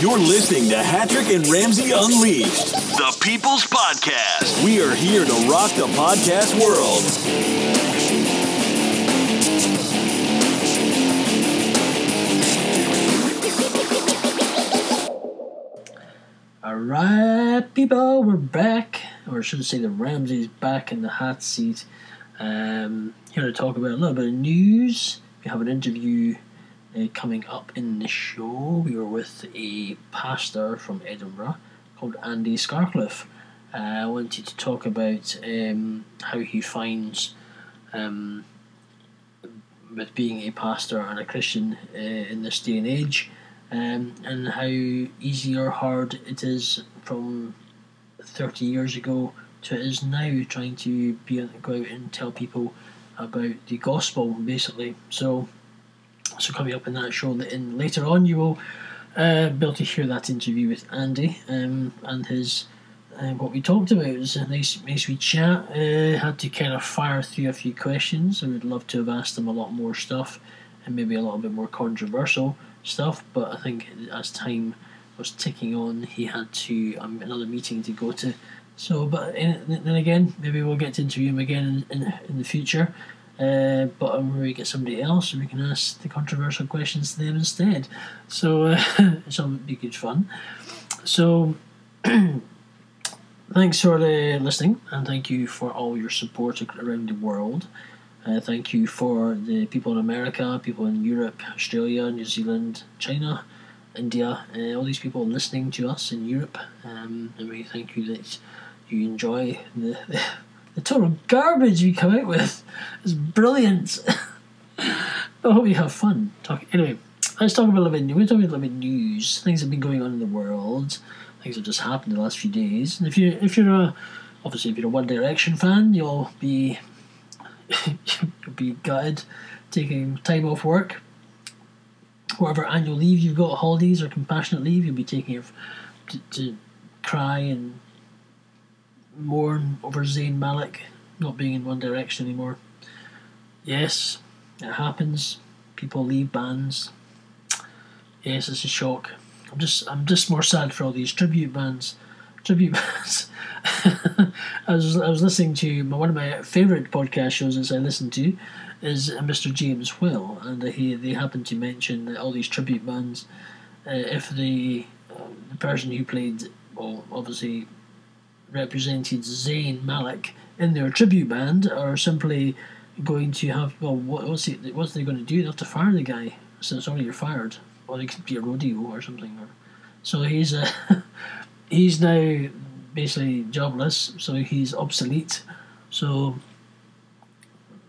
You're listening to Hattrick and Ramsey Unleashed, the People's Podcast. We are here to rock the podcast world. Right, people, we're back, or I should say, the Ramsey's back in the hot seat. Um, here to talk about a little bit of news. We have an interview uh, coming up in the show. We were with a pastor from Edinburgh called Andy Scarcliffe. Uh, I wanted to talk about um, how he finds um, with being a pastor and a Christian uh, in this day and age, um, and how easy or hard it is from 30 years ago to it is now trying to be go out and tell people about the gospel basically. So so coming up in that show, that in later on you will uh, be able to hear that interview with Andy um, and his uh, what we talked about. It was a nice, nice wee chat. Uh, had to kind of fire through a few questions. I would love to have asked him a lot more stuff and maybe a little bit more controversial stuff. But I think as time was ticking on, he had to um, another meeting to go to. So, but then again, maybe we'll get to interview him again in, in, in the future. Uh, but um, we get somebody else and we can ask the controversial questions to them instead. So uh, it'll be good fun. So thanks for uh, listening and thank you for all your support around the world. Uh, thank you for the people in America, people in Europe, Australia, New Zealand, China, India, uh, all these people listening to us in Europe. Um, and we thank you that you enjoy the, the the total garbage we come out with It's brilliant. I hope you have fun. Talk anyway. Let's talk about a little bit. We're talking a little bit news. Things have been going on in the world. Things have just happened in the last few days. And if you if you're a obviously if you're a One Direction fan, you'll be you'll be gutted taking time off work. Whatever annual leave you've got, holidays or compassionate leave, you'll be taking it to, to cry and mourn over Zayn Malik not being in One Direction anymore. Yes, it happens. People leave bands. Yes, it's a shock. I'm just I'm just more sad for all these tribute bands. Tribute bands. I was I was listening to my, one of my favourite podcast shows as I listen to is Mr. James Will, and he they happen to mention that all these tribute bands, uh, if the uh, the person who played well obviously represented Zayn Malik in their tribute band are simply going to have well what, what's he what's they going to do? They have to fire the guy. So sorry, you're fired, or they could be a rodeo or something. Or so he's uh, he's now basically jobless, so he's obsolete. So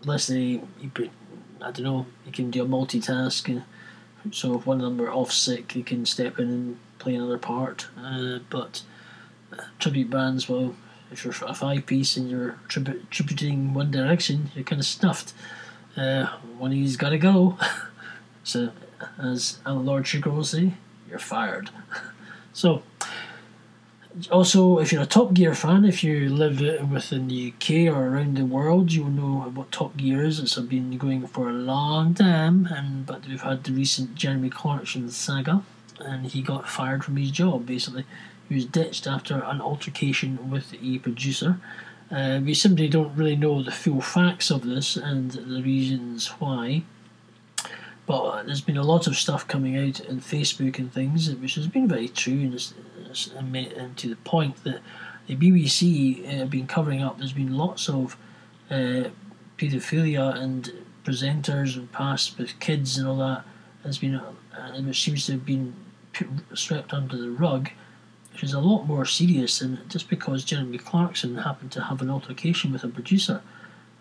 unless they, I don't know, he can do a multitask. So if one of them are off sick, he can step in and play another part. Uh, but tribute bands, well, if you're a five piece and you're tribu- tributing One Direction, you're kind of stuffed. Uh, one of you's got to go. so, as Alan Lord Sugar will say, you're fired. so, also, if you're a Top Gear fan, if you live within the UK or around the world, you will know what Top Gear is. It's been going for a long time, and but we've had the recent Jeremy Clarkson saga, and he got fired from his job basically he was ditched after an altercation with a producer. Uh, we simply don't really know the full facts of this and the reasons why. But there's been a lot of stuff coming out on Facebook and things, which has been very true and, and, and to the point that the BBC uh, have been covering up. There's been lots of uh, paedophilia and presenters and past with kids and all that has been, uh, which seems to have been swept under the rug which is a lot more serious than just because Jeremy Clarkson happened to have an altercation with a producer.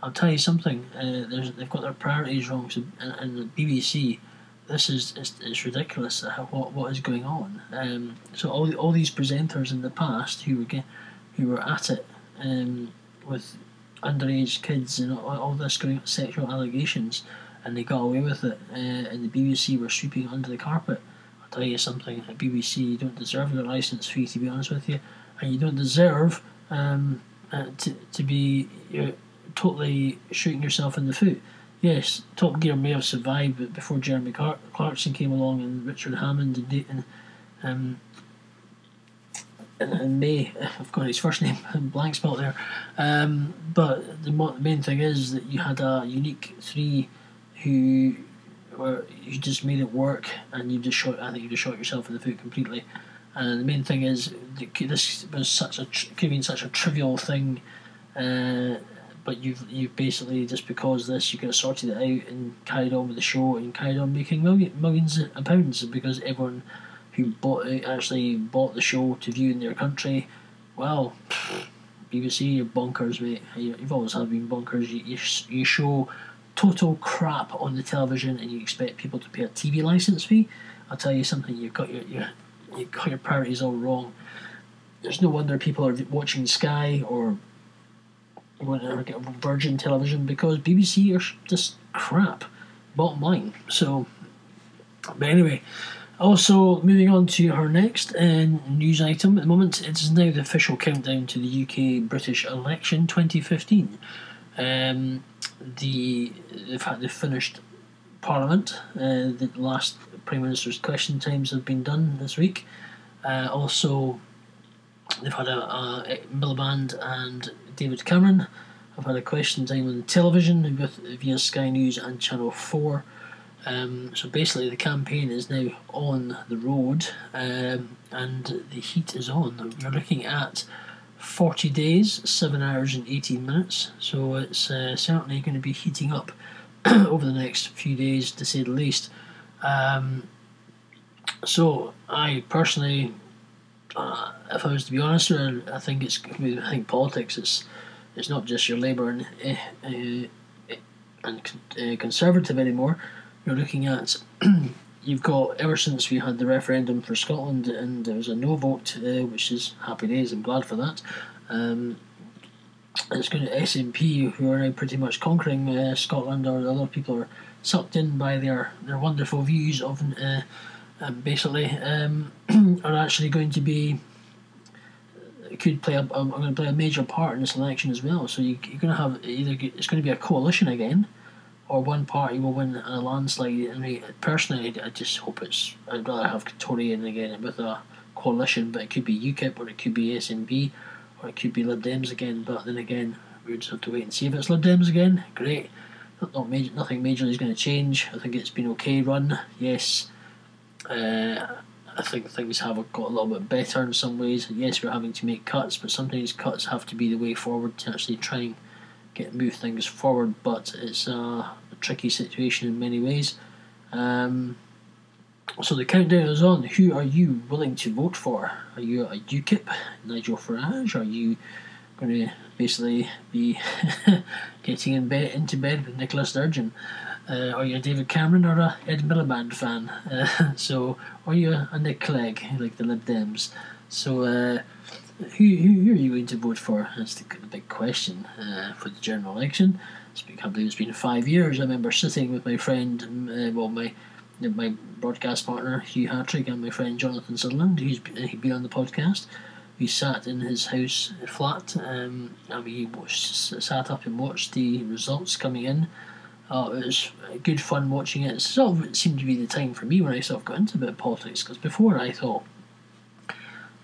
I'll tell you something, uh, they've got their priorities wrong. So, and, the BBC, this is it's, it's ridiculous how, what what is going on. Um, so all the, all these presenters in the past who were get, who were at it um, with underage kids and all, all this going sexual allegations, and they got away with it, uh, and the BBC were sweeping under the carpet I'll tell you something, at BBC, you don't deserve your license fee, to be honest with you, and you don't deserve um, uh, to, to be uh, totally shooting yourself in the foot. Yes, Top Gear may have survived, but before Jeremy Clarkson came along and Richard Hammond and Dayton, um, and, and May, I've got his first name blank spot there. Um, but the, main thing is that you had a unique three who were you just made it work, and you just shot. I think you just shot yourself in the foot completely. And the main thing is this was such a could have been such a trivial thing. Uh, but you've you've basically just because this you could have sorted it out and carried on with the show and carried on making million, millions of pounds because everyone who bought it actually bought the show to view in their country. Well, BBC, you're bonkers, mate. You- You've always have been bonkers. You, you, you show total crap on the television and you expect people to pay a TV license fee. I'll tell you something. You've got your, your you've got your priorities all wrong. There's no wonder people are watching Sky or whatever, get Virgin Television because BBC are just crap. Bottom line. So, but anyway, also moving on to her next uh, news item. At the moment, it is now the official countdown to the UK British election 2015. Um, the they've had they've finished Parliament. Uh, the last Prime Minister's question times have been done this week. Uh, also, they've had a, a Miliband and David Cameron I've had a question time on television with via Sky News and Channel Four. Um, so basically, the campaign is now on the road, um, and the heat is on. We're looking at 40 days, 7 hours and 18 minutes. So it's uh, certainly going to be heating up over the next few days, to say the least. Um, so I personally, uh, if I was to be honest, uh, I think it's I think politics is it's not just your Labour and uh, and uh, Conservative anymore. You're looking at you've got ever since we had the referendum for Scotland and there was a no vote, which is happy days. I'm glad for that. Um, it's going to SNP who are now pretty much conquering Scotland, or other people are sucked in by their their wonderful views of um, basically um, are actually going to be could play a, are going to play a major part in this election as well. So you, you're going to have either it's going to be a coalition again, or one party will win in a landslide. I mean, personally, I just hope it's. I'd rather have Tory in again with a coalition, but it could be UKIP or it could be SNP or it could be Lib Dems again. But then again, we just have to wait and see if it's Lib Dems again. Great. Not, major, nothing major is going to change. I think it's been okay run. Yes. Uh, I think things have got a little bit better in some ways. Yes, we're having to make cuts, but sometimes cuts have to be the way forward to actually try and get move things forward. But it's a, a tricky situation in many ways. Um, so the countdown is on. Who are you willing to vote for? Are you a UKIP, Nigel Farage? Are you going to basically be getting in bed into bed with Nicola Sturgeon? Uh, are you a David Cameron or a Ed Miliband fan? Uh, so, are you a, Nick Clegg like the Lib Dems? So, uh, who, who, who are you going to vote for? That's the, big question for the general election. I believe it's been five years. I remember sitting with my friend, uh, well, my my broadcast partner Hugh Hattrick and my friend Jonathan Sutherland, he'd been on the podcast. We sat in his house flat um, and we watched, sat up and watched the results coming in. Uh, it was good fun watching it. It sort seemed to be the time for me when I sort of got into a bit of politics because before I thought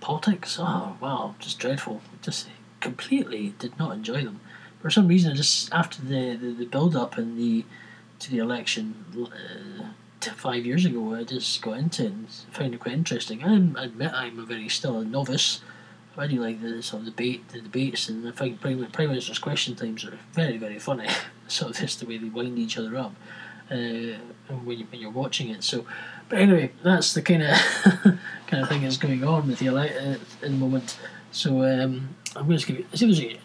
politics, oh wow, just dreadful. Just completely did not enjoy them. For some reason, just after the, the, the build up and the to the election uh, five years ago, I just got into it and found it quite interesting. I admit I'm a very still a novice. I do like the sort of debate, the debates, and I Prime, Prime Minister's question times are very, very funny. sort of way they wind each other up uh, when, you, you're watching it. So, but anyway, that's the kind of kind of thing that's going on with the ele- uh, in the moment. So um, I'm going to give you. Was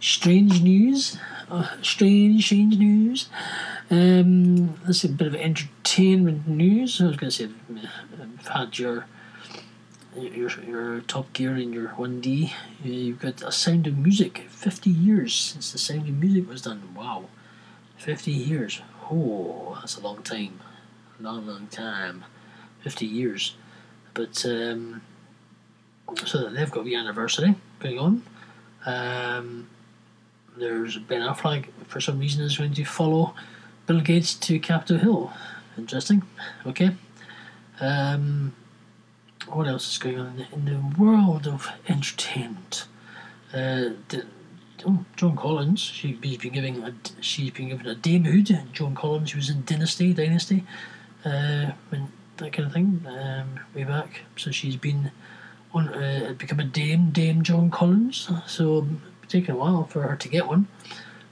strange news. Uh, strange, strange news. Um, this is a bit of entertainment news. I was going to say, I've had your your your Top Gear and your One D. You've got a Sound of Music. Fifty years since the Sound of Music was done. Wow, fifty years. Oh, that's a long time. A Long, long time. Fifty years. but um, so they've got the anniversary going on. Um, there's Ben Affleck for some reason is going to follow Bill Gates to Capitol Hill. Interesting. Okay. Um, what else is going on in the world of entertainment? Uh, oh, Joan Collins. She, has been giving a she's been given a damehood. John Collins, who was in Dynasty, Dynasty, uh, when, that kind of thing, um, way back. So she's been on uh, become a dame, Dame John Collins. So it's taken a while for her to get one.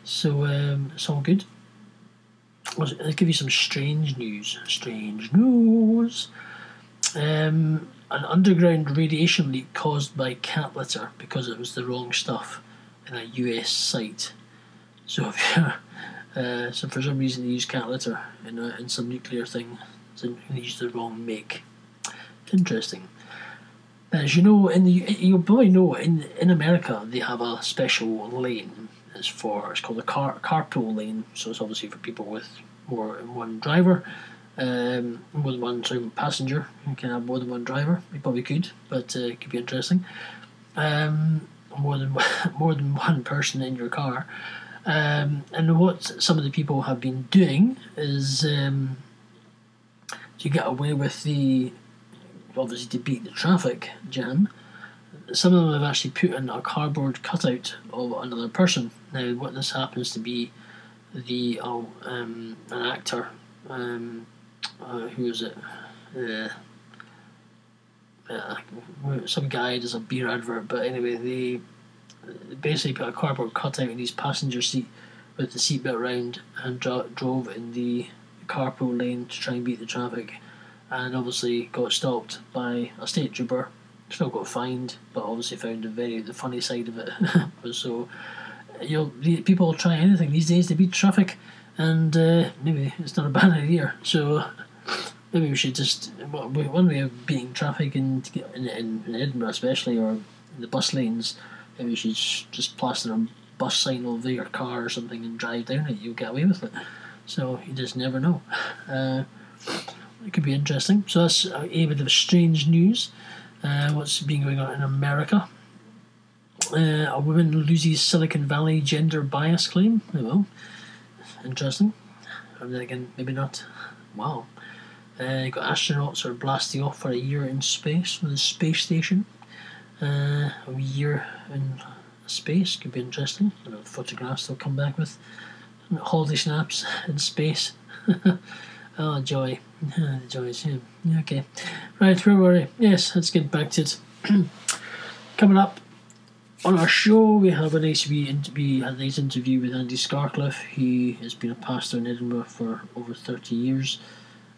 So um, it's all good. I'll give you some strange news. Strange news. Um, an underground radiation leak caused by cat litter because it was the wrong stuff a US site. So if you uh, so for some reason they use cat litter in, a, in some nuclear thing, so they use the wrong make. Interesting. As you know, in the you probably know in in America they have a special lane. It's for it's called a car carpool lane. So it's obviously for people with more than one driver, um, more than one sorry, passenger. You can have more than one driver. You probably could, but uh, it could be interesting. Um, more than more than one person in your car. Um, and what some of the people have been doing is um, to get away with the obviously to beat the traffic jam. Some of them have actually put in a cardboard cutout of another person. Now, what this happens to be the oh, um, an actor um, uh, who is it? Uh, uh, some guy does a beer advert, but anyway, they basically put a cardboard cutout in his passenger seat with the seatbelt round and dro- drove in the carpool lane to try and beat the traffic, and obviously got stopped by a state trooper. Still got fined, but obviously found the very the funny side of it so. You know, people will try anything these days to beat traffic, and uh, maybe it's not a bad idea. So maybe we should just one way of beating traffic in in, in Edinburgh especially or the bus lanes maybe you should just plaster a bus sign over your car or something and drive down it. You'll get away with it. So you just never know. Uh, it could be interesting. So that's a bit of strange news. Uh, what's been going on in America? Uh, a woman loses Silicon Valley gender bias claim. Oh, well. Interesting. And then again maybe not. Wow uh, got astronauts are blasting off for a year in space with the space station. Uh, a year in space could be interesting. I know photographs they'll come back with. Holiday snaps in space. oh, joy. the joys, yeah. Okay. Right, where were we? Yes, let's get back to it. Coming up on our show, we have a nice had a nice interview with Andy Scarcliffe. He has been a pastor in Edinburgh for over 30 years.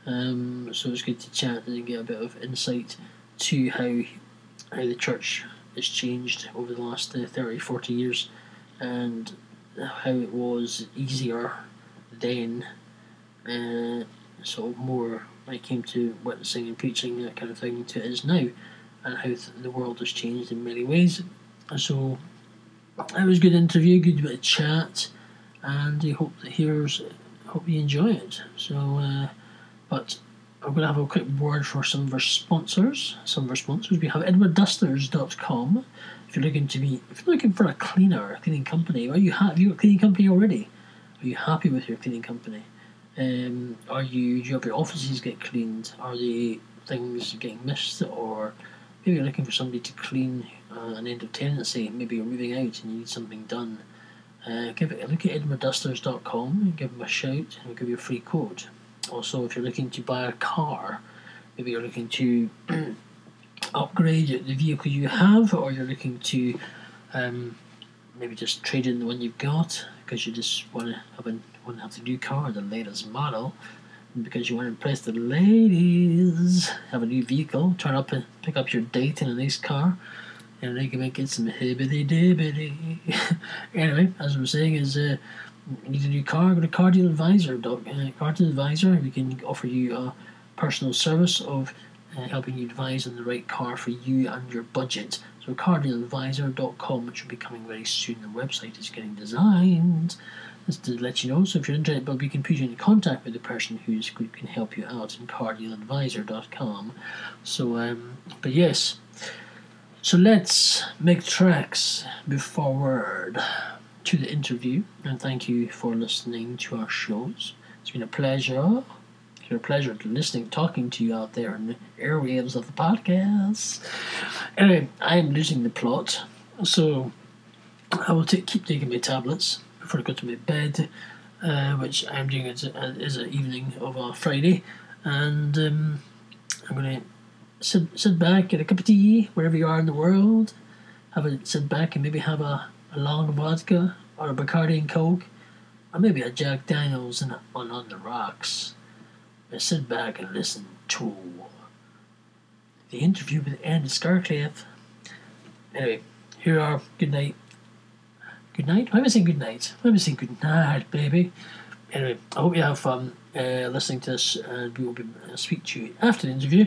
Um, so it's good to chat and get a bit of insight to how how the church has changed over the last uh, 30, 40 years and how it was easier then, uh, of more when it came to witnessing and preaching, that kind of thing, to it is now, and how th- the world has changed in many ways. So it was a good interview, good bit of chat, and I hope that hearers hope you enjoy it. So. Uh, but I'm going to have a quick word for some of our sponsors. Some of our sponsors. We have EdwardDusters.com. If you're looking to be, if you're looking for a cleaner, a cleaning company, are you ha- have you a cleaning company already? Are you happy with your cleaning company? Um, are you do you have your offices get cleaned? Are the things getting missed, or maybe you're looking for somebody to clean uh, an end of tenancy? Maybe you're moving out and you need something done. Uh, give it a look at EdwardDusters.com and give them a shout, and we'll give you a free quote. Also, if you're looking to buy a car, maybe you're looking to upgrade the vehicle you have, or you're looking to um, maybe just trade in the one you've got because you just want to have a want to have the new car, the latest model, because you want to impress the ladies. Have a new vehicle, turn up and pick up your date in a nice car, and they can make it some hibbity dibbity. anyway, as I'm saying, is uh, need a new car, go to Car Deal Advisor. Uh, Advisor, we can offer you a personal service of uh, helping you advise on the right car for you and your budget. So cardealadvisor.com, which will be coming very soon. The website is getting designed. just to let you know. So if you're interested, but we can put you in contact with the person who's who can help you out in cardealadvisor.com. So, um, but yes. So let's make tracks move forward to the interview, and thank you for listening to our shows. It's been a pleasure. It's been a pleasure to listening, talking to you out there in the airwaves of the podcast. Anyway, I am losing the plot, so I will take, keep taking my tablets before I go to my bed, uh, which I'm doing as as an evening of a Friday, and um, I'm going to sit sit back, get a cup of tea wherever you are in the world, have a sit back and maybe have a, a long vodka or a Bacardi and Coke, or maybe a Jack Daniels and on on the rocks. And sit back and listen to the interview with Andy Scarcliffe. Anyway, here are good night. Good night? Why am I saying good night? Why am I saying good night, baby? Anyway, I hope you have fun uh, listening to this, and we will be uh, speak to you after the interview.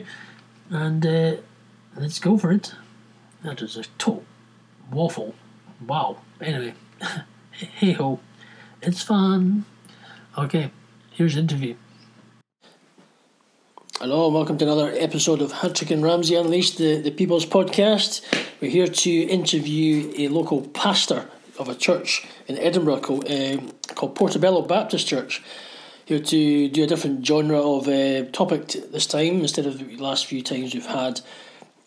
And uh, let's go for it. That is a total waffle. Wow. Anyway, hey ho, it's fun. Okay, here's the interview. Hello, and welcome to another episode of Hattrick and Ramsey Unleashed, the, the People's Podcast. We're here to interview a local pastor of a church in Edinburgh called, uh, called Portobello Baptist Church. Here to do a different genre of uh, topic this time. Instead of the last few times we've had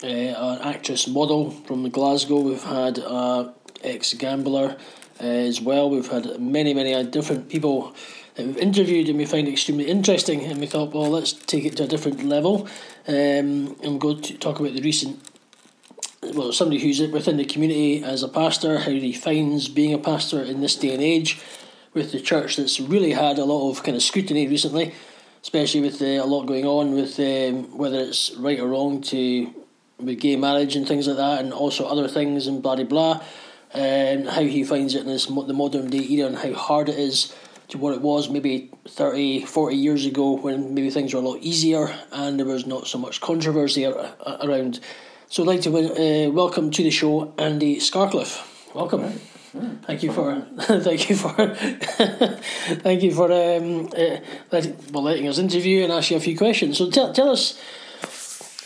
uh, an actress model from Glasgow, we've had an ex gambler uh, as well. We've had many, many uh, different people that we've interviewed and we find extremely interesting. And we thought, well, let's take it to a different level um, and go to talk about the recent well, somebody who's within the community as a pastor, how he finds being a pastor in this day and age with the church that's really had a lot of kind of scrutiny recently, especially with uh, a lot going on with um, whether it's right or wrong to with gay marriage and things like that, and also other things and blah blah blah, and how he finds it in this the modern day era and how hard it is to what it was maybe 30, 40 years ago when maybe things were a lot easier and there was not so much controversy around. So I'd like to uh, welcome to the show Andy Scarcliffe. Welcome. Thank you for thank you for thank you for um, uh, let, well, letting us interview and ask you a few questions. So tell, tell us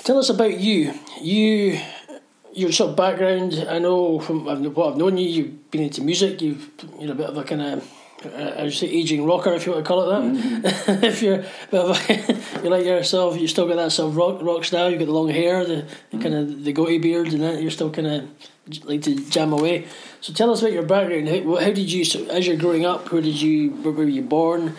tell us about you. You your sort of background. I know from what I've known you. You've been into music. You've you're a bit of a kind of uh, I would say aging rocker, if you want to call it that. Mm-hmm. if you're, you like yourself, you still got that sort of rock rock style. You got the long hair, the, the mm-hmm. kind of the goatee beard, and that you're still kind of like to jam away. So tell us about your background. How, how did you, so as you're growing up, where did you, where were you born?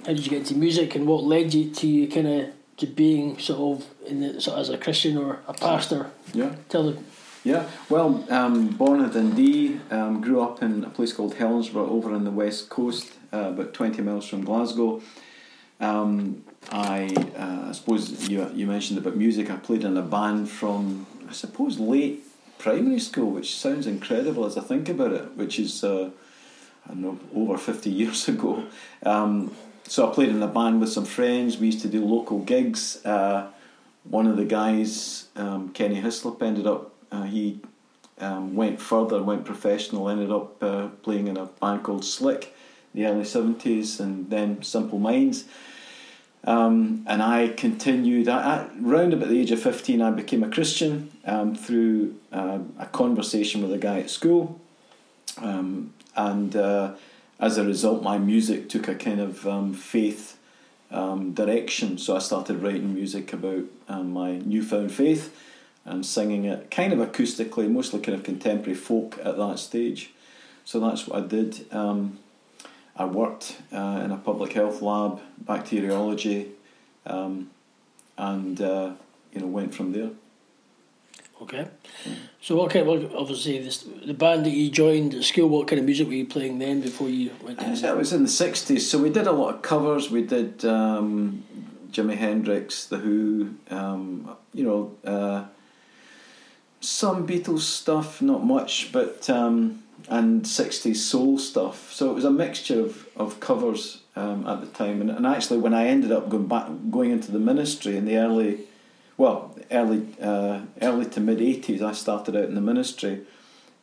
How did you get into music, and what led you to you kind of to being sort of in the, sort of as a Christian or a pastor? Yeah. Tell them. Yeah, well, um, born in Dundee, um, grew up in a place called Helensburgh over on the west coast, uh, about 20 miles from Glasgow. Um, I, uh, suppose you, you mentioned about music. I played in a band from, I suppose, late primary school, which sounds incredible as I think about it, which is, uh, I don't know, over 50 years ago. Um, so I played in a band with some friends. We used to do local gigs. Uh, one of the guys, um, Kenny Hyslop, ended up uh, he um, went further, went professional, ended up uh, playing in a band called Slik in the early 70s and then Simple Minds. Um, and I continued, around about the age of 15, I became a Christian um, through uh, a conversation with a guy at school. Um, and uh, as a result, my music took a kind of um, faith um, direction. So I started writing music about my newfound faith and singing it kind of acoustically, mostly kind of contemporary folk at that stage. So that's what I did. Um, I worked uh, in a public health lab, bacteriology, um, and uh, you know went from there. Okay. So okay, well obviously this the band that you joined at school, what kind of music were you playing then before you went? To I was in the sixties, so we did a lot of covers. We did um, Jimi Hendrix, The Who, um, you know. Uh, some Beatles stuff, not much, but um, and 60s soul stuff. So it was a mixture of, of covers um, at the time. And, and actually, when I ended up going back, going into the ministry in the early, well, early uh, early to mid 80s, I started out in the ministry,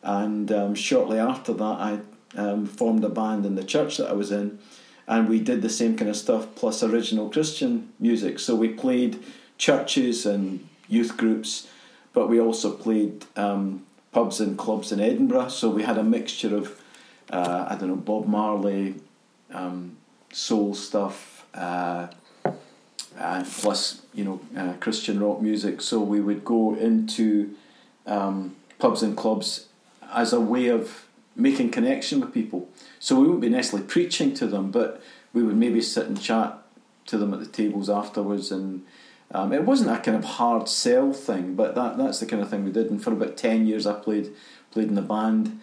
and um, shortly after that, I um, formed a band in the church that I was in, and we did the same kind of stuff plus original Christian music. So we played churches and youth groups, but we also played um, pubs and clubs in Edinburgh. So we had a mixture of, uh, I don't know, Bob Marley, um, soul stuff, uh, uh, plus you know uh, Christian rock music. So we would go into um, pubs and clubs as a way of making connection with people. So we wouldn't be necessarily preaching to them, but we would maybe sit and chat to them at the tables afterwards and. Um, it wasn't a kind of hard sell thing, but that, that's the kind of thing we did. And for about ten years, I played played in the band.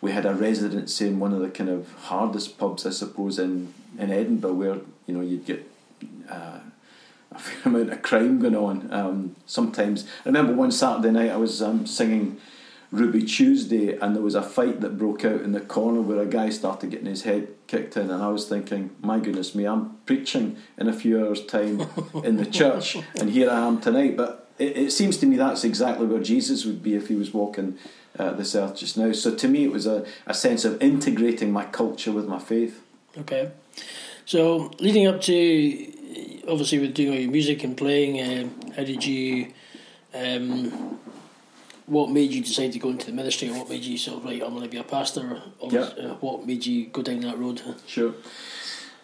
We had a residency in one of the kind of hardest pubs, I suppose, in, in Edinburgh, where you know you'd get uh, a fair amount of crime going on. Um, sometimes I remember one Saturday night I was um, singing Ruby Tuesday, and there was a fight that broke out in the corner where a guy started getting his head kicked in, and I was thinking, my goodness me, I'm preaching in a few hours' time in the church, and here I am tonight. But it, it seems to me that's exactly where Jesus would be if he was walking uh, this earth just now. So to me, it was a, a sense of integrating my culture with my faith. Okay. So leading up to obviously with doing all your music and playing, um, how did you um, what made you decide to go into the ministry, what made you sort of like I'm going to be a pastor, or Yeah. uh, what made you go down that road? Sure.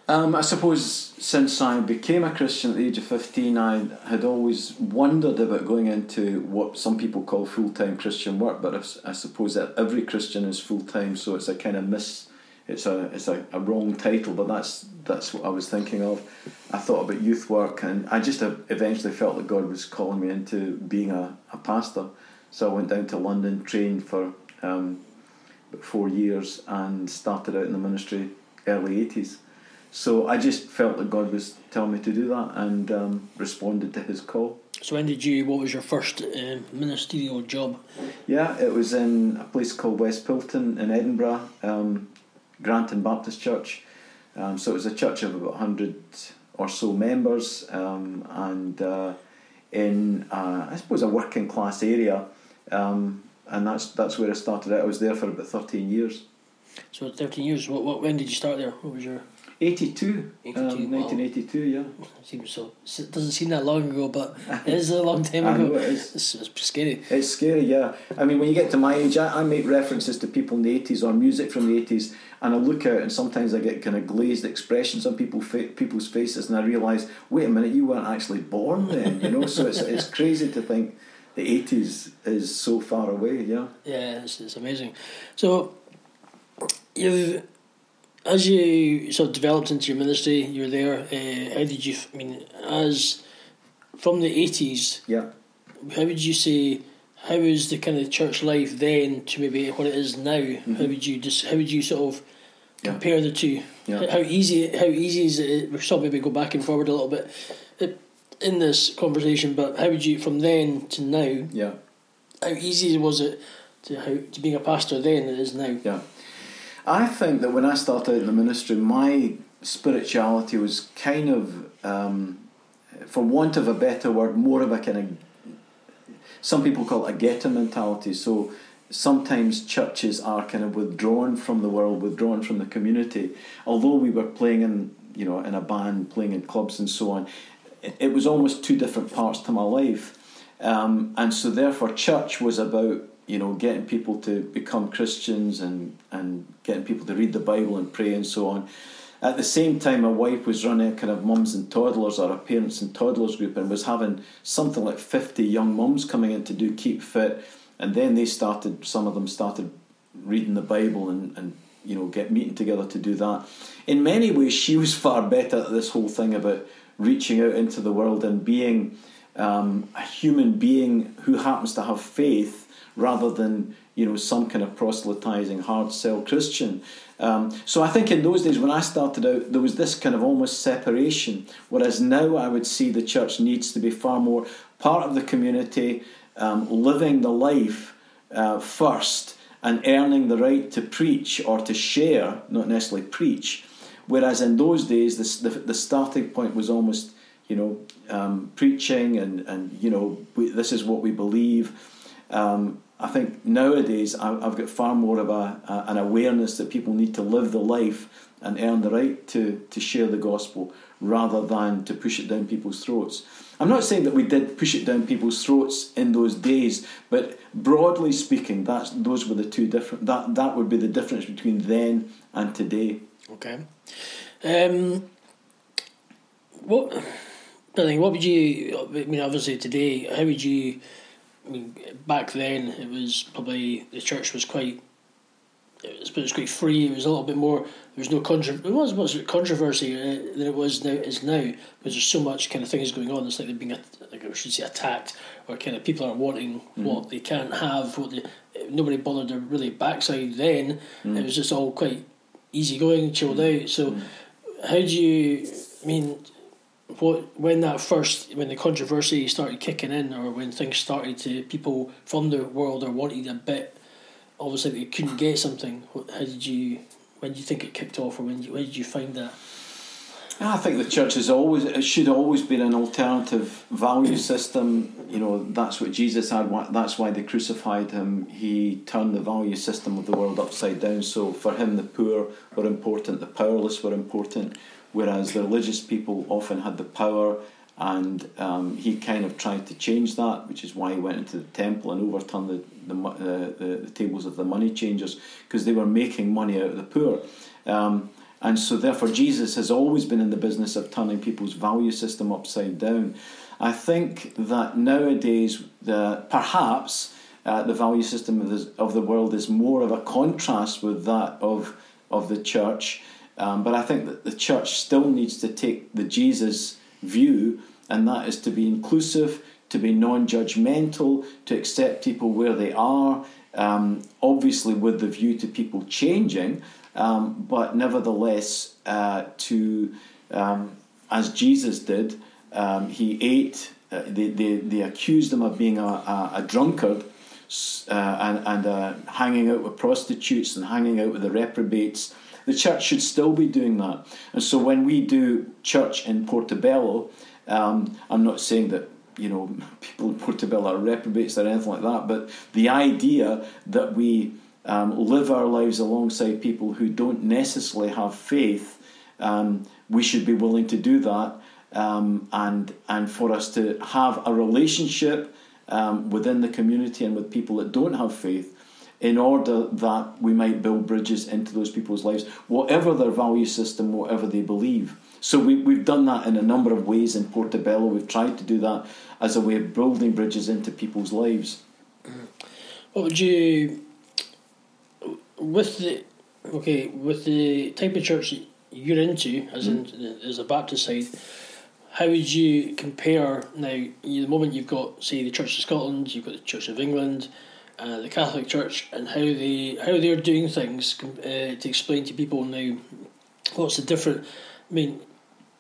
Um, I suppose since I became a Christian at the age of 15, I had always wondered about going into what some people call full time Christian work, but i suppose that every Christian is full time, so it's a kind of miss. It's a it's a, a wrong title, but that's that's what I was thinking of. I thought about youth work, and I just eventually felt that God was calling me into being a, a pastor. So I went down to London, trained for um, about four years, and started out in the ministry early 80s. So I just felt that God was telling me to do that and um, responded to his call. So when did you? What was your first um, ministerial job? Yeah, it was in a place called West Pilton in Edinburgh, um, Granton Baptist Church. Um, so it was a church of about 100 or so members um, and uh, in, uh, I suppose, a working class area. Um, and that's that's where I started out. I was there for about 13 years. So thirteen years. What, what when did you start there? What was your 82, 82, um, wow. 1982, yeah. seems so? It doesn't seem that long ago, but it is a long time ago. it is. It's, it's scary. It's scary, yeah. I mean, when you get to my age, I, I make references to people in the 80s or music from the 80s, and I look out and sometimes I get kind of glazed expressions on people fa- people's faces, and I realise, wait a minute, you weren't actually born then, you know? so it's, it's crazy to think the 80s is so far away, yeah. Yeah, it's, it's amazing. So, you've as you sort of developed into your ministry, you were there. Uh, how did you? I mean, as from the eighties, Yeah. how would you say? How was the kind of church life then to maybe what it is now? How would you just? How would you sort of Yeah. compare the two? Yeah. How easy? How easy is it? We shall maybe go back and forward a little bit uh, in this conversation, but how would you from then to now? Yeah. How easy was it to how to being a pastor then than it is now? Yeah. I think that when I started out in the ministry, my spirituality was kind of, um, for want of a better word, more of a kind of, some people call it a ghetto mentality. So sometimes churches are kind of withdrawn from the world, withdrawn from the community. Although we were playing in, you know, in a band, playing in clubs and so on, it, was almost two different parts to my life. Um, and so therefore church was about you know getting people to become christians and and getting people to read the bible and pray and so on. At the same time my wife was running a kind of mums and toddlers or a parents and toddlers group and was having something like 50 young mums coming in to do keep fit. And then they started some of them started reading the bible and, and you know get meeting together to do that. In many ways she was far better at this whole thing about reaching out into the world and being um, a human being who happens to have faith rather than you know some kind of proselytizing hard sell Christian. Um, so I think in those days when I started out, there was this kind of almost separation. Whereas now I would see the church needs to be far more part of the community, um, living the life uh, first, and earning the right to preach or to share, not necessarily preach. Whereas in those days, this, the the starting point was almost you know um, preaching and and you know we, this is what we believe. Um, I think nowadays I've got far more of a, a, an awareness that people need to live the life and earn the right to, to share the gospel rather than to push it down people's throats. I'm not saying that we did push it down people's throats in those days, but broadly speaking, that's those were the two different. That that would be the difference between then and today. Okay. Um, what, Billy? What would you? I mean, obviously today, how would you? I mean, back then it was probably the church was quite it was, it was quite free. It was a little bit more. There was no contro- It was was controversy uh, than it was now. Is now because there's so much kind of things going on. It's like they're being like I should say attacked, or kind of people are wanting mm. what they can't have. What they nobody bothered to really backside. Then mm. it was just all quite easygoing, chilled mm. out. So mm. how do you? I mean, what when that first when the controversy started kicking in, or when things started to people from the world are wanting a bit obviously you couldn't get something. How did you? When did you think it kicked off, or when did you, when did you find that? I think the church has always it should always be an alternative value system. You know that's what Jesus had. That's why they crucified him. He turned the value system of the world upside down. So for him, the poor were important, the powerless were important, whereas the religious people often had the power and um, he kind of tried to change that, which is why he went into the temple and overturned the the, uh, the, the, tables of the money changers because they were making money out of the poor. Um, and so, therefore, Jesus has always been in the business of turning people's value system upside down. I think that nowadays, the, perhaps uh, the value system of the, of the world is more of a contrast with that of, of the church. Um, but I think that the church still needs to take the Jesus view and that is to be inclusive, to be non judgmental, to accept people where they are, um, obviously with the view to people changing, um, but nevertheless uh, to, um, as Jesus did, um, he ate, uh, they, they, they accused him of being a, a, a drunkard. Uh, and, and uh, hanging out with prostitutes and hanging out with the reprobates. The church should still be doing that. And so when we do church in Portobello, um, I'm not saying that you know people in Portobello are reprobates or anything like that, but the idea that we um, live our lives alongside people who don't necessarily have faith, um, we should be willing to do that, um, and and for us to have a relationship um, within the community and with people that don't have faith. In order that we might build bridges into those people's lives, whatever their value system, whatever they believe. So we, we've done that in a number of ways in Portobello. We've tried to do that as a way of building bridges into people's lives. What would you, with the, okay, with the type of church you're into, as mm. in as a Baptist side, how would you compare now? The moment you've got, say, the Church of Scotland, you've got the Church of England, uh, the Catholic Church, and how they how they're doing things uh, to explain to people now. What's the different? I mean,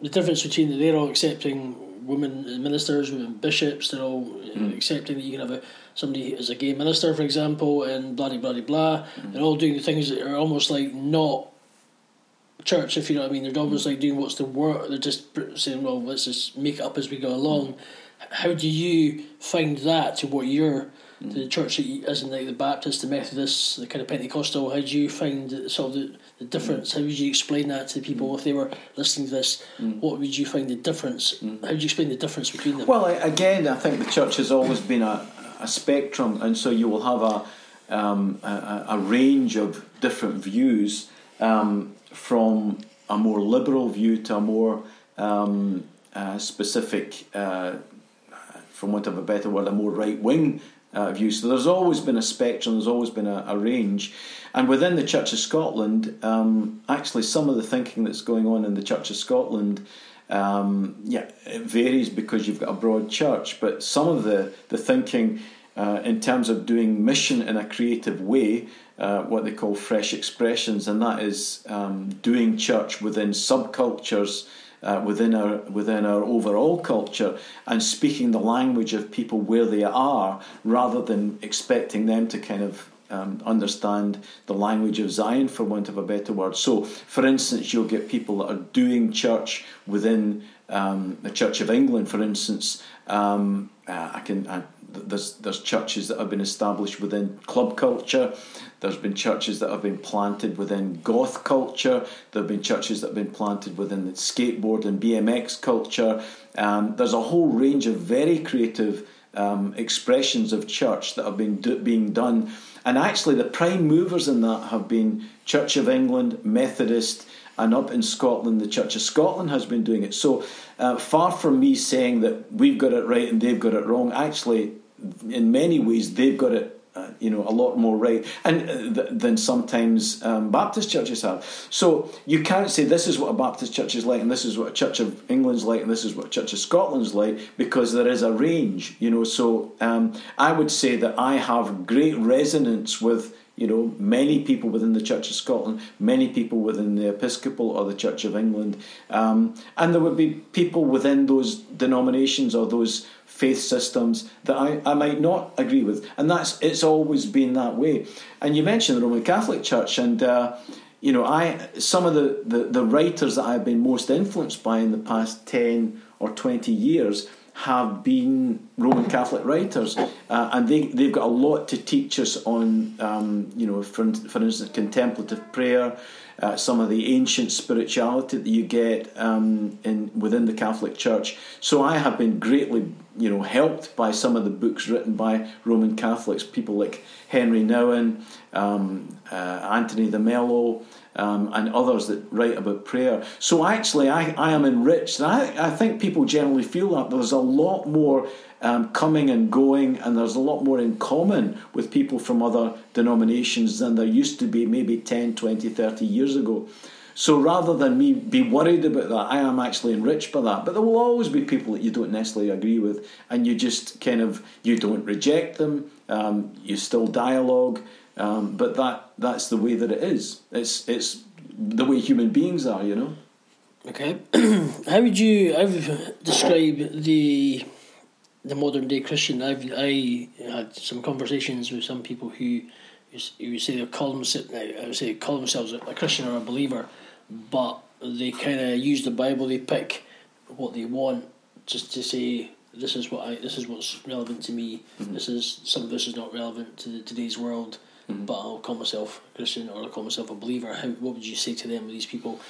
the difference between that they're all accepting women ministers, women bishops, they're all mm. accepting that you can have a somebody as a gay minister, for example, and blah blah blah blah. Mm. They're all doing the things that are almost like not church, if you know what I mean. They're almost like doing what's the work. They're just saying, well, let's just make it up as we go along. How do you find that to what you're the church that you, as in like the Baptist, the Methodist, the kind of Pentecostal, how do you find sort of the, the difference? How would you explain that to people if they were listening to this? Mm. What would you find the difference? Mm. How would you explain the difference between them? Well, again, I think the church has always been a, a spectrum, and so you will have a, um, a, a, range of different views um, from a more liberal view to a more um, uh, specific, uh, from want of a better word, a more right wing uh, view. So there's always been a spectrum, there's always been a, a range. And within the Church of Scotland, um, actually, some of the thinking that's going on in the Church of Scotland. Um, yeah, it varies because you've got a broad church, but some of the, the thinking uh, in terms of doing mission in a creative way, uh, what they call fresh expressions, and that is um, doing church within subcultures uh, within our within our overall culture and speaking the language of people where they are rather than expecting them to kind of um, understand the language of Zion, for want of a better word. So, for instance, you'll get people that are doing church within um, the Church of England, for instance. Um, uh, I can I there's there's churches that have been established within club culture. There's been churches that have been planted within goth culture. There have been churches that have been planted within the skateboard and BMX culture. Um, there's a whole range of very creative um, expressions of church that have been do- being done. And actually, the prime movers in that have been Church of England, Methodist, and up in Scotland, the Church of Scotland has been doing it. So, uh, far from me saying that we've got it right and they've got it wrong, actually, in many ways, they've got it you know a lot more right and uh, th- than sometimes um, Baptist churches have. So you can't say this is what a Baptist church is like, and this is what a Church of England's like, and this is what a Church of Scotland's like, because there is a range, you know. So um, I would say that I have great resonance with you know, many people within the Church of Scotland, many people within the Episcopal or the Church of England, um, and there would be people within those denominations or those faith systems that I, I might not agree with, and that's it's always been that way. And you mentioned the Roman Catholic Church, and uh, you know, I some of the, the the writers that I've been most influenced by in the past ten or twenty years have been Roman Catholic writers, uh, and they they've got a lot to teach us on, um, you know, for, for instance, contemplative prayer, uh, some of the ancient spirituality that you get um, in within the Catholic Church. So I have been greatly, you know, helped by some of the books written by Roman Catholics, people like Henri Nouwen, um, uh, Anthony de Mello um, and others that write about prayer. So actually, I, I am enriched. And I, I think people generally feel that there's a lot more um, coming and going, and there's a lot more in common with people from other denominations than there used to be maybe 10, 20, 30 years ago. So rather than me be worried about that, I am actually enriched by that. But there will always be people that you don't necessarily agree with, and you just kind of you don't reject them. Um, you still dialogue. Um, but that that's the way that it is. It's it's the way human beings are, you know. Okay, how would you I would describe the the modern day Christian? I've I had some conversations with some people who you say they call themselves I would say call themselves a Christian or a believer, but they kind of use the Bible. They pick what they want just to say this is what I this is what's relevant to me. Mm-hmm. This is some of this is not relevant to today's world mm-hmm. but I'll call myself a Christian or I'll call myself a believer. How, what would you say to them? These people,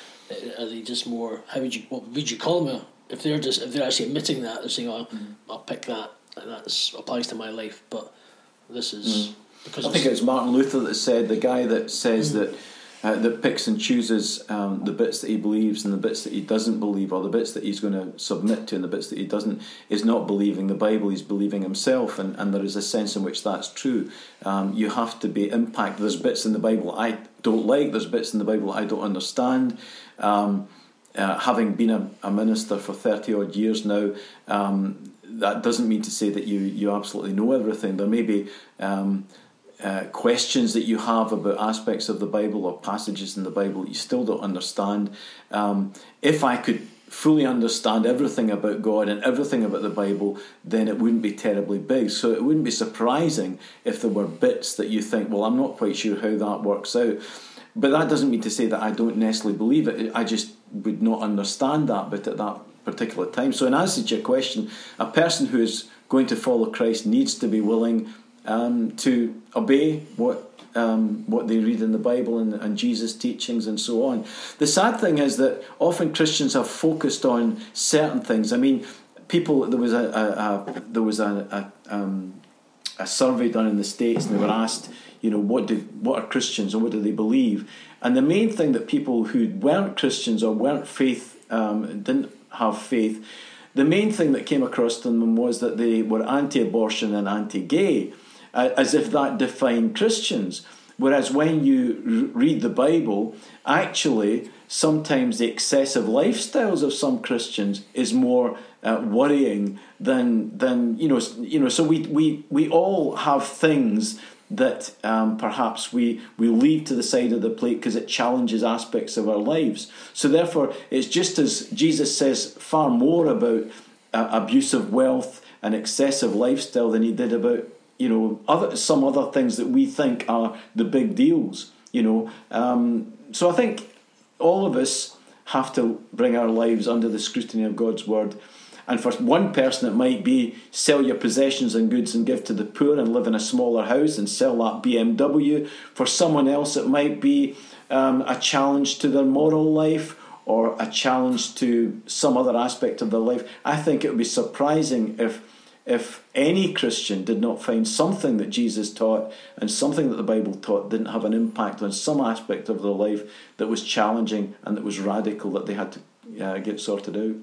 are they just more? How would you? What would you call them? If they're just if they're actually admitting that they're saying, "Oh, mm-hmm. I'll pick that," and that applies to my life, but this is mm. because I think it's Martin Luther that said the guy that says mm. that uh, that picks and chooses um, the bits that he believes and the bits that he doesn't believe, or the bits that he's going to submit to and the bits that he doesn't, is not believing the Bible, he's believing himself. And, and there is a sense in which that's true. Um, you have to be impacted. There's bits in the Bible I don't like, there's bits in the Bible I don't understand. Um, uh, having been a, a, minister for 30 odd years now, um, that doesn't mean to say that you, you absolutely know everything. There may be um, uh, questions that you have about aspects of the Bible or passages in the Bible you still don't understand. Um, if I could fully understand everything about God and everything about the Bible, then it wouldn't be terribly big. So it wouldn't be surprising if there were bits that you think, well, I'm not quite sure how that works out. But that doesn't mean to say that I don't necessarily believe it. I just would not understand that bit at that particular time. So, in answer to your question, a person who is going to follow Christ needs to be willing um, to obey what um, what they read in the Bible and, and Jesus' teachings and so on. The sad thing is that often Christians have focused on certain things. I mean, people there was a, a, a there was a, a, um, a survey done in the states, and they were asked, you know, what do what are Christians and what do they believe? And the main thing that people who weren't Christians or weren't faith um, didn't have faith. The main thing that came across to them was that they were anti-abortion and anti-gay uh, as if that defined Christians. Whereas when you read the Bible, actually, sometimes the excessive lifestyles of some Christians is more uh, worrying than than you know you know. So we we we all have things that um, perhaps we we leave to the side of the plate because it challenges aspects of our lives. So therefore, it's just as Jesus says far more about uh, abuse of wealth and excessive lifestyle than he did about you know, other some other things that we think are the big deals. You know, um, so I think all of us have to bring our lives under the scrutiny of God's word. And for one person, it might be sell your possessions and goods and give to the poor and live in a smaller house and sell that BMW. For someone else, it might be um, a challenge to their moral life or a challenge to some other aspect of their life. I think it would be surprising if if any Christian did not find something that Jesus taught and something that the Bible taught didn't have an impact on some aspect of their life that was challenging and that was radical that they had to uh, get sorted out.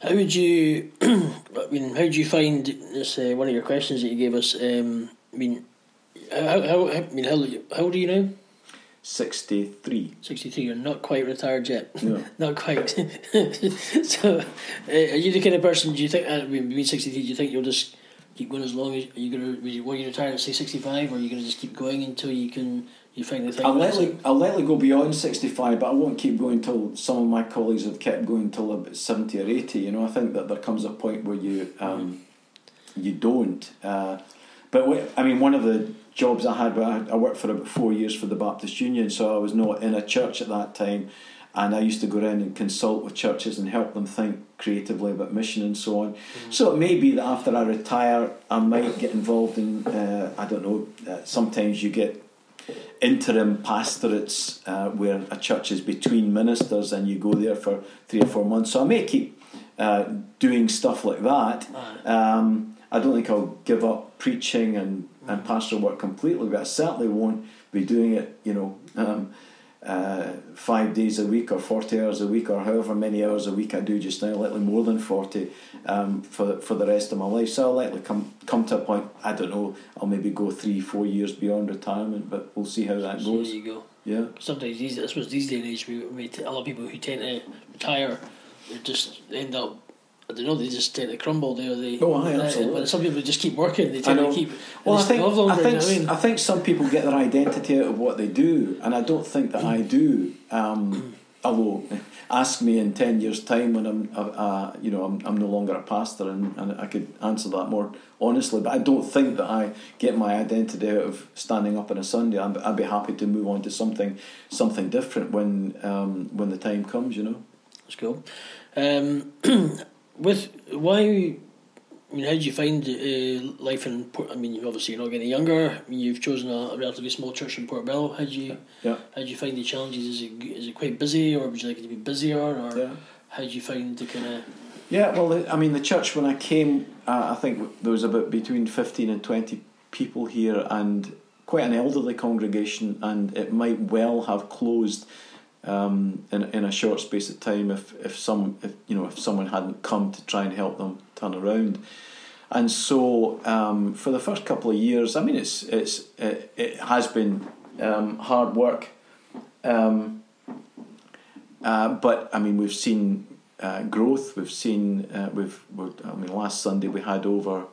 How would you? I mean, how do you find this? Uh, one of your questions that you gave us. Um, I mean, how, how, I mean, how, how old are you now? 63. 63, you're not quite retired yet. No. not quite. so, uh, are you the kind of person, do you think, uh, being 63, do you think you'll just keep going as long as, are you going to, will you retire at say 65, or are you going to just keep going until you can, you find the thing? I'll likely, I'll likely go beyond 65, but I won't keep going till some of my colleagues have kept going till about 70 or 80. You know, I think that there comes a point where you, um, you don't. Uh, but, I mean, one of the jobs I had, but I worked for about four years for the Baptist Union, so I was not in a church at that time. And I used to go around and consult with churches and help them think creatively about mission and so on. Mm-hmm. So it may be that after I retire, I might get involved in, uh, I don't know, uh, sometimes you get interim pastorates uh, where a church is between ministers and you go there for three or four months. So I may keep uh, doing stuff like that. Um, I don't think I'll give up preaching and and pastoral work completely, but I certainly won't be doing it, you know, um, uh, five days a week or 40 hours a week or however many hours a week I do just now, likely more than 40 um, for, for the rest of my life. So I'll likely come, come to a point, I don't know, I'll maybe go three, four years beyond retirement, but we'll see how that goes. there you go. Yeah. Sometimes these, I suppose these day and age, we, we, a lot of people who tend to retire, they just end up I don't know, they just tend to crumble there. They, oh, aye, absolutely. But some people just keep working. They tend to keep. Well, I think, longer, I, think, you know I, mean? I think some people get their identity out of what they do, and I don't think that I do. Um, although, ask me in ten years' time when I'm, uh, uh, you know, I'm, I'm no longer a pastor, and, and I could answer that more honestly. But I don't think that I get my identity out of standing up on a Sunday. I'd, I'd be happy to move on to something, something different when, um, when the time comes. You know. That's cool. Um, with why I mean, how did you find uh, life in Port? I mean, obviously you're not getting younger. I mean, you've chosen a, relatively small church in Portobello. How did you? Yeah. How did you find the challenges? Is it is it quite busy, or would you like it to be busier, or yeah. how did you find the kind of? Yeah, well, I mean, the church when I came, uh, I think there was about between fifteen and twenty people here, and quite an elderly congregation, and it might well have closed um, in in a short space of time if if some if you know if someone hadn't come to try and help them turn around. And so um, for the first couple of years, I mean, it's it's it, it has been um, hard work, um, uh, but I mean we've seen uh, growth. We've seen uh, we've, I mean last Sunday we had over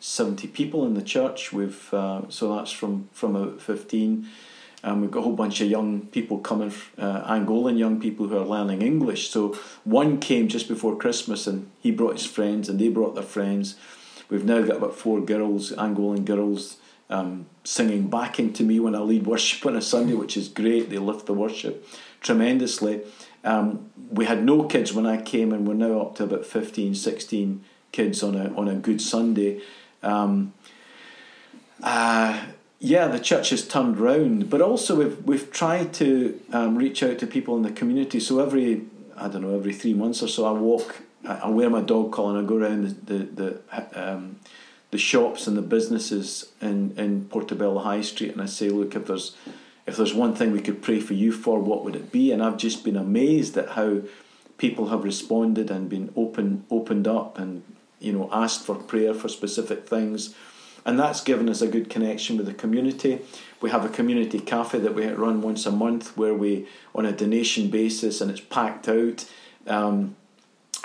seventy people in the church. We've uh, so that's from from about fifteen. Um, we've got a whole bunch of young people coming, uh, Angolan young people who are learning English. So one came just before Christmas and he brought his friends and they brought their friends. We've now got about four girls, Angolan girls, um, singing backing to me when I lead worship on a Sunday, which is great. They lift the worship tremendously. Um, we had no kids when I came, and we're now up to about 15, 16 kids on a on a good Sunday. Um, uh, yeah, the church has turned round, but also we've we've tried to um, reach out to people in the community. So every I don't know every three months or so, I walk, I wear my dog collar, and I go around the the the, um, the shops and the businesses in in Portobello High Street, and I say, look, if there's if there's one thing we could pray for you for, what would it be? And I've just been amazed at how people have responded and been open opened up and you know asked for prayer for specific things and that's given us a good connection with the community. We have a community cafe that we run once a month where we, on a donation basis, and it's packed out. Um,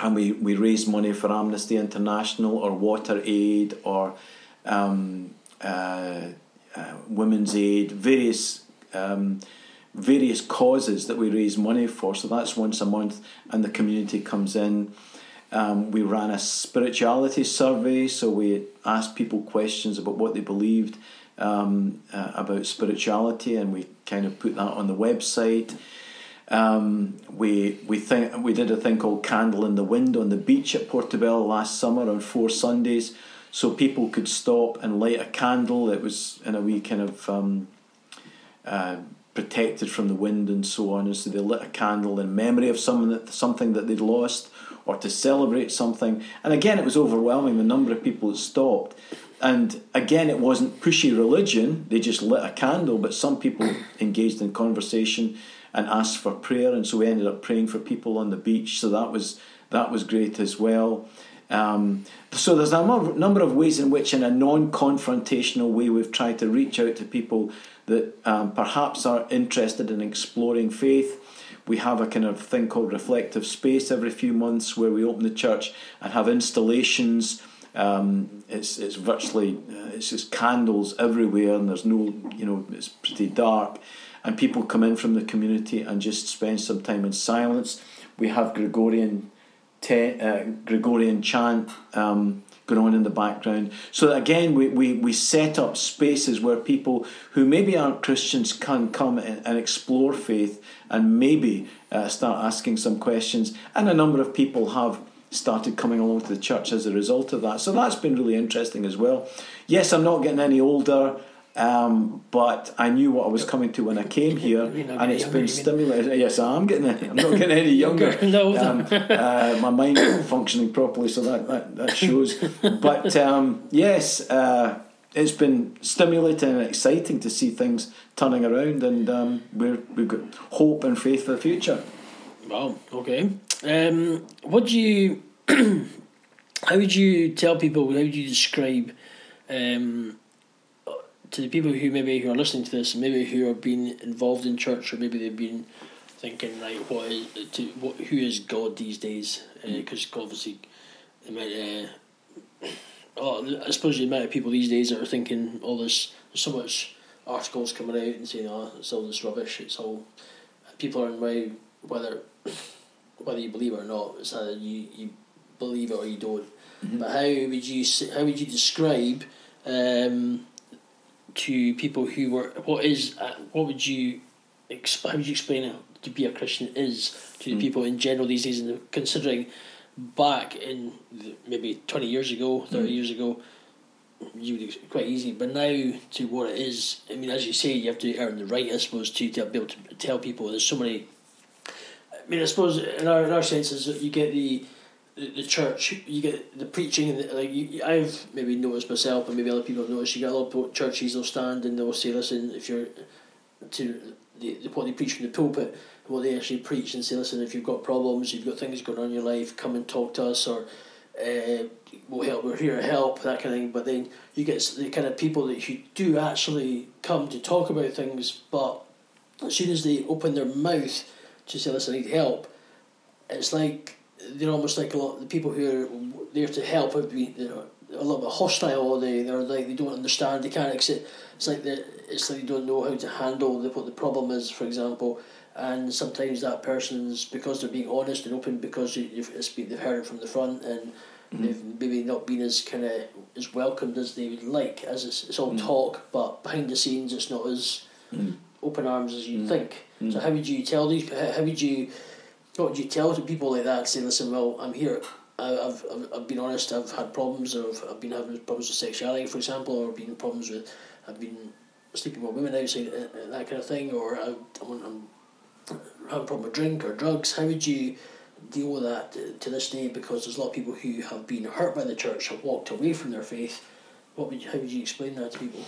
and we, we raise money for Amnesty International or Water Aid or um, uh, uh, Women's Aid, various um, various causes that we raise money for. So that's once a month, and the community comes in. Um, we ran a spirituality survey, so we asked people questions about what they believed um, uh, about spirituality, and we kind of put that on the website. Um, we we think we did a thing called Candle in the Wind on the beach at Portobello last summer on four Sundays, so people could stop and light a candle. It was in a wee kind of um, uh, protected from the wind and so on, and so they lit a candle in memory of someone that something that they'd lost or to celebrate something. And again, it was overwhelming the number of people that stopped. And again, it wasn't pushy religion, they just lit a candle, but some people engaged in conversation and asked for prayer, and so we ended up praying for people on the beach. So that was that was great as well. Um, so there's a number of ways in which, in a non-confrontational way, we've tried to reach out to people that um, perhaps are interested in exploring faith. We have a kind of thing called reflective space every few months where we open the church and have installations. Um, it's it's virtually uh, it's just candles everywhere, and there's no you know it's pretty dark, and people come in from the community and just spend some time in silence. We have Gregorian te- uh, Gregorian chant. Um, going on in the background. So again, we, we, we set up spaces where people who maybe aren't Christians can come and explore faith and maybe uh, start asking some questions. And a number of people have started coming along to the church as a result of that. So that's been really interesting as well. Yes, I'm not getting any older. Um, but I knew what I was coming to when I came here, and it's been stimulated. Yes, I'm getting. I'm not getting any younger. no, um, uh, my mind is functioning properly, so that that, that shows. but um, yes, uh, it's been stimulating and exciting to see things turning around, and um, we're we've got hope and faith for the future. Wow. Okay. Um, what do you? how would you tell people? How would you describe? To the people who maybe who are listening to this, maybe who have been involved in church, or maybe they've been thinking like, what is to what who is God these days? Because uh, obviously, uh, oh, I suppose the amount of people these days that are thinking all this. There's so much articles coming out and saying, "Oh, it's all this rubbish." It's all people are in way whether whether you believe it or not. It's either you you believe it or you don't. Mm-hmm. But how would you how would you describe? Um, to people who were what is uh, what would you how would you explain it to be a Christian is to mm. people in general these days and considering back in the, maybe 20 years ago 30 mm. years ago you would quite easy but now to what it is I mean as you say you have to earn the right I suppose to, to be able to tell people there's so many I mean I suppose in our, in our sense is that you get the the, the church, you get the preaching, and the, like you, I've maybe noticed myself, and maybe other people have noticed. You get a lot of churches they'll stand and they'll say, "Listen, if you're to the, the what they preach from the pulpit, what they actually preach, and say, listen, if you've got problems, you've got things going on in your life, come and talk to us, or uh, we'll help. We're here to help, that kind of thing." But then you get the kind of people that who do actually come to talk about things, but as soon as they open their mouth to say, "Listen, I need help," it's like they're almost like a lot of the people who are there to help have been a little bit hostile or they they're like they don't understand they can't accept it's like they it's like they don't know how to handle the, what the problem is for example and sometimes that person's because they're being honest and open because you've, it's been, they've heard it from the front and mm-hmm. they've maybe not been as kind of as welcomed as they would like as it's, it's all mm-hmm. talk but behind the scenes it's not as mm-hmm. open arms as you mm-hmm. think so mm-hmm. how would you tell these how would you what would you tell to people like that? Say, listen, well, I'm here. I've, I've, I've been honest. I've had problems. I've, I've been having problems with sexuality, for example, or been problems with. I've been sleeping with women outside, uh, uh, that kind of thing, or I, I'm, I'm having a problem with drink or drugs. How would you deal with that to this day? Because there's a lot of people who have been hurt by the church, have walked away from their faith. What would you, how would you explain that to people?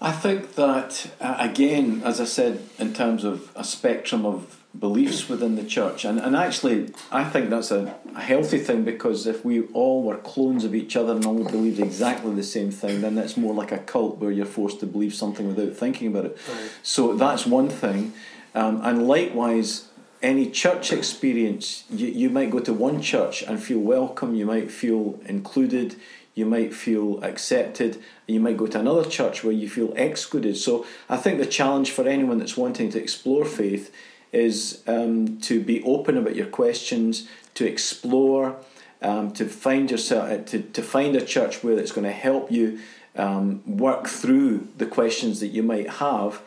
I think that uh, again, as I said, in terms of a spectrum of beliefs within the church. And, and actually, I think that's a, a healthy thing because if we all were clones of each other and all believed exactly the same thing, then that's more like a cult where you're forced to believe something without thinking about it. Right. So that's one thing. Um, and likewise, any church experience, you, you might go to one church and feel welcome, you might feel included, you might feel accepted, and you might go to another church where you feel excluded. So I think the challenge for anyone that's wanting to explore faith is um, to be open about your questions, to explore, um, to find yourself, uh, to, to find a church where it's going to help you um, work through the questions that you might have,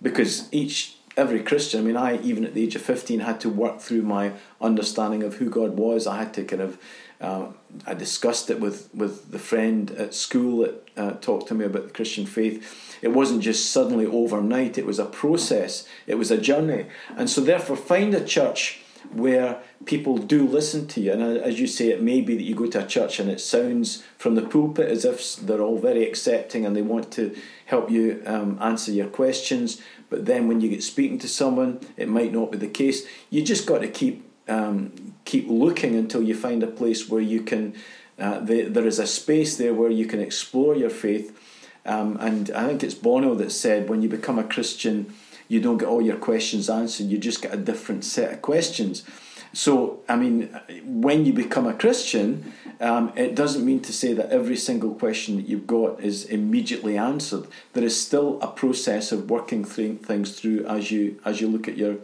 because each every Christian. I mean, I even at the age of fifteen had to work through my understanding of who God was. I had to kind of uh, I discussed it with with the friend at school that uh, talked to me about the Christian faith. It wasn't just suddenly overnight. It was a process. It was a journey, and so therefore find a church where people do listen to you. And as you say, it may be that you go to a church and it sounds from the pulpit as if they're all very accepting and they want to help you um, answer your questions. But then when you get speaking to someone, it might not be the case. You just got to keep um, keep looking until you find a place where you can. Uh, the, there is a space there where you can explore your faith. Um, and I think it's Bono that said, when you become a Christian, you don't get all your questions answered, you just get a different set of questions. So, I mean, when you become a Christian, um, it doesn't mean to say that every single question that you've got is immediately answered. There is still a process of working th- things through as you as you look at your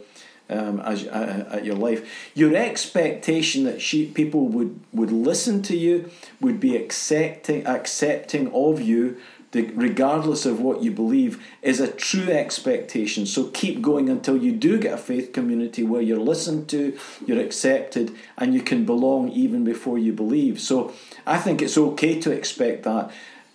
um, as uh, at your life. Your expectation that she, people would would listen to you, would be accepting accepting of you regardless of what you believe, is a true expectation. So keep going until you do get a faith community where you're listened to, you're accepted, and you can belong even before you believe. So I think it's okay to expect that.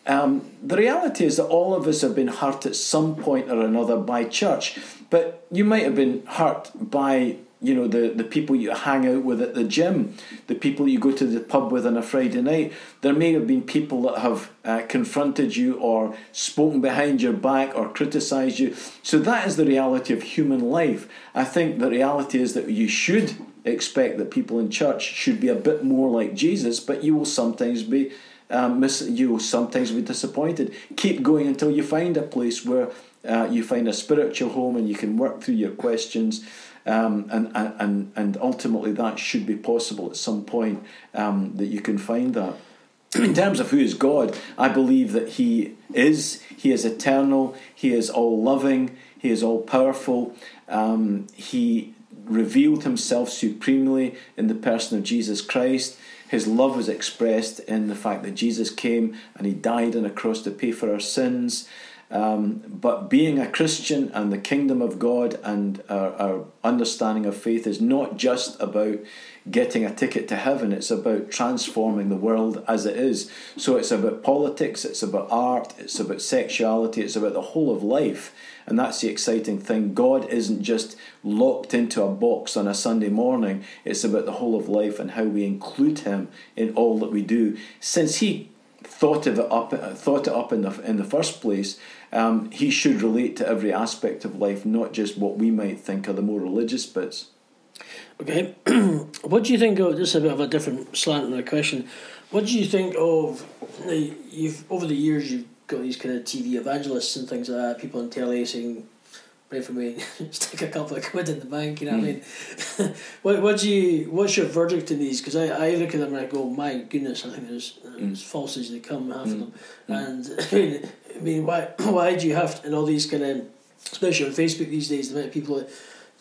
Um, the reality is that all of us have been hurt at some point or another by church, but you might have been hurt by you know the, the people you hang out with at the gym, the people you go to the pub with on a Friday night. There may have been people that have uh, confronted you or spoken behind your back or criticised you. So that is the reality of human life. I think the reality is that you should expect that people in church should be a bit more like Jesus, but you will sometimes be. Um, miss, you will sometimes be disappointed. Keep going until you find a place where uh, you find a spiritual home and you can work through your questions um, and, and, and ultimately, that should be possible at some point um, that you can find that. In terms of who is God, I believe that He is. He is eternal. He is all loving. He is all powerful. Um, he revealed Himself supremely in the person of Jesus Christ. His love was expressed in the fact that Jesus came and He died on a cross to pay for our sins. Um, but being a Christian and the kingdom of God and our, our, understanding of faith is not just about getting a ticket to heaven, it's about transforming the world as it is. So it's about politics, it's about art, it's about sexuality, it's about the whole of life. And that's the exciting thing. God isn't just locked into a box on a Sunday morning, it's about the whole of life and how we include Him in all that we do. Since He thought of it up, thought it up in the in the first place, um, he should relate to every aspect of life, not just what we might think are the more religious bits. Okay, what do you think of? Just a bit of a different slant on the question. What do you think of? You've over the years you've got these kind of TV evangelists and things like that. People on telly saying pray for me, stick a couple of quid in the bank. You know what I hmm. mean? what what do you what's your verdict in these? Because I, I look at them and I go, my goodness, I think there's mm. as false as they come, half mm. of hmm. them. Mm. And I mean, I mean, why why do you have to, and all these kind of, especially on Facebook these days, the amount of people that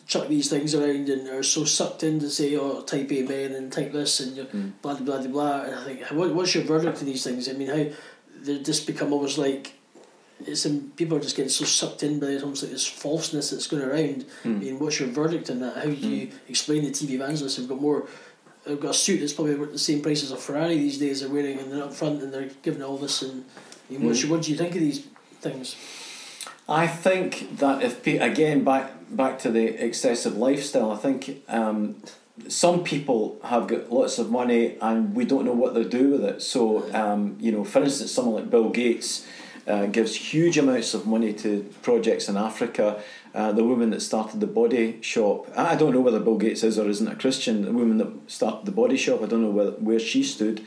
chuck these things around and are so sucked in to say, oh, type amen and type this and mm. blah blah blah blah. And I think, what, what's your verdict to these things? I mean, how they just become almost like it's um, people are just getting so sucked in by almost like this falseness that's going around. Mm. I mean, what's your verdict on that? How do you mm. explain the TV evangelists have got more? They've got a suit that's probably the same price as a Ferrari these days. They're wearing and they're up front and they're giving all this. And I mean, mm. what do you think of these things? I think that if again back back to the excessive lifestyle, I think um, some people have got lots of money and we don't know what they do with it. So um, you know, for instance, someone like Bill Gates uh, gives huge amounts of money to projects in Africa. Uh, the woman that started the body shop, I don't know whether Bill Gates is or isn't a Christian. The woman that started the body shop, I don't know where, where she stood,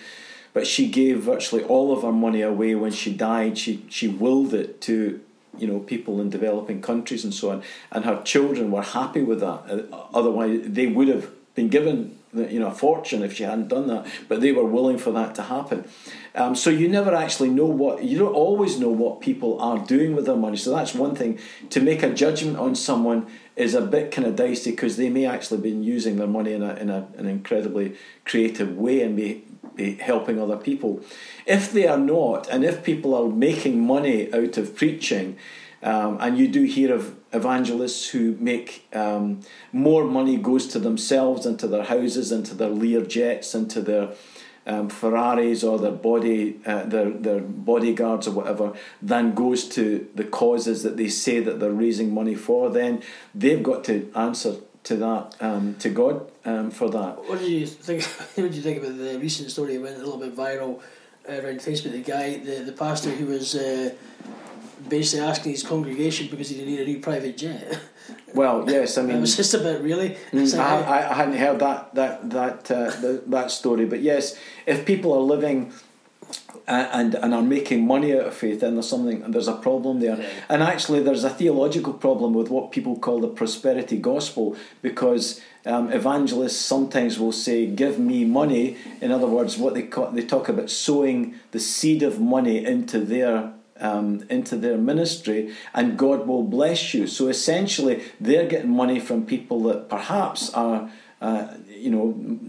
but she gave virtually all of her money away when she died. She she willed it to you know people in developing countries and so on, and her children were happy with that. Uh, otherwise, they would have been given you know a fortune if she hadn't done that but they were willing for that to happen um, so you never actually know what you don't always know what people are doing with their money. So that's one thing. To make a judgment on someone is a bit kind of dicey because they may actually been using their money in, a, in a, an incredibly creative way and be, be helping other people. If they are not and if people are making money out of preaching Um, and you do hear of evangelists who make um, more money goes to themselves and to their houses and to their Lear jets and to their um, Ferraris or their body uh, their their bodyguards or whatever than goes to the causes that they say that they're raising money for. Then they've got to answer to that um, to God um, for that. What did you think? What did you think about the recent story that went a little bit viral uh, around Facebook? The guy, the the pastor who was. Uh, basically asking his congregation because he didn't need a new private jet. Well, yes, I mean, it was just a bit really. Mm, I, I hadn't heard that that that uh, the, that story, but yes, if people are living uh, and and are making money out of faith, then there's something there's a problem there. Yeah. And actually, there's a theological problem with what people call the prosperity gospel because. Um, evangelists sometimes will say, "Give me money." In other words, what they call, they talk about sowing the seed of money into their um, into their ministry, and God will bless you. So essentially, they're getting money from people that perhaps are, uh, you know,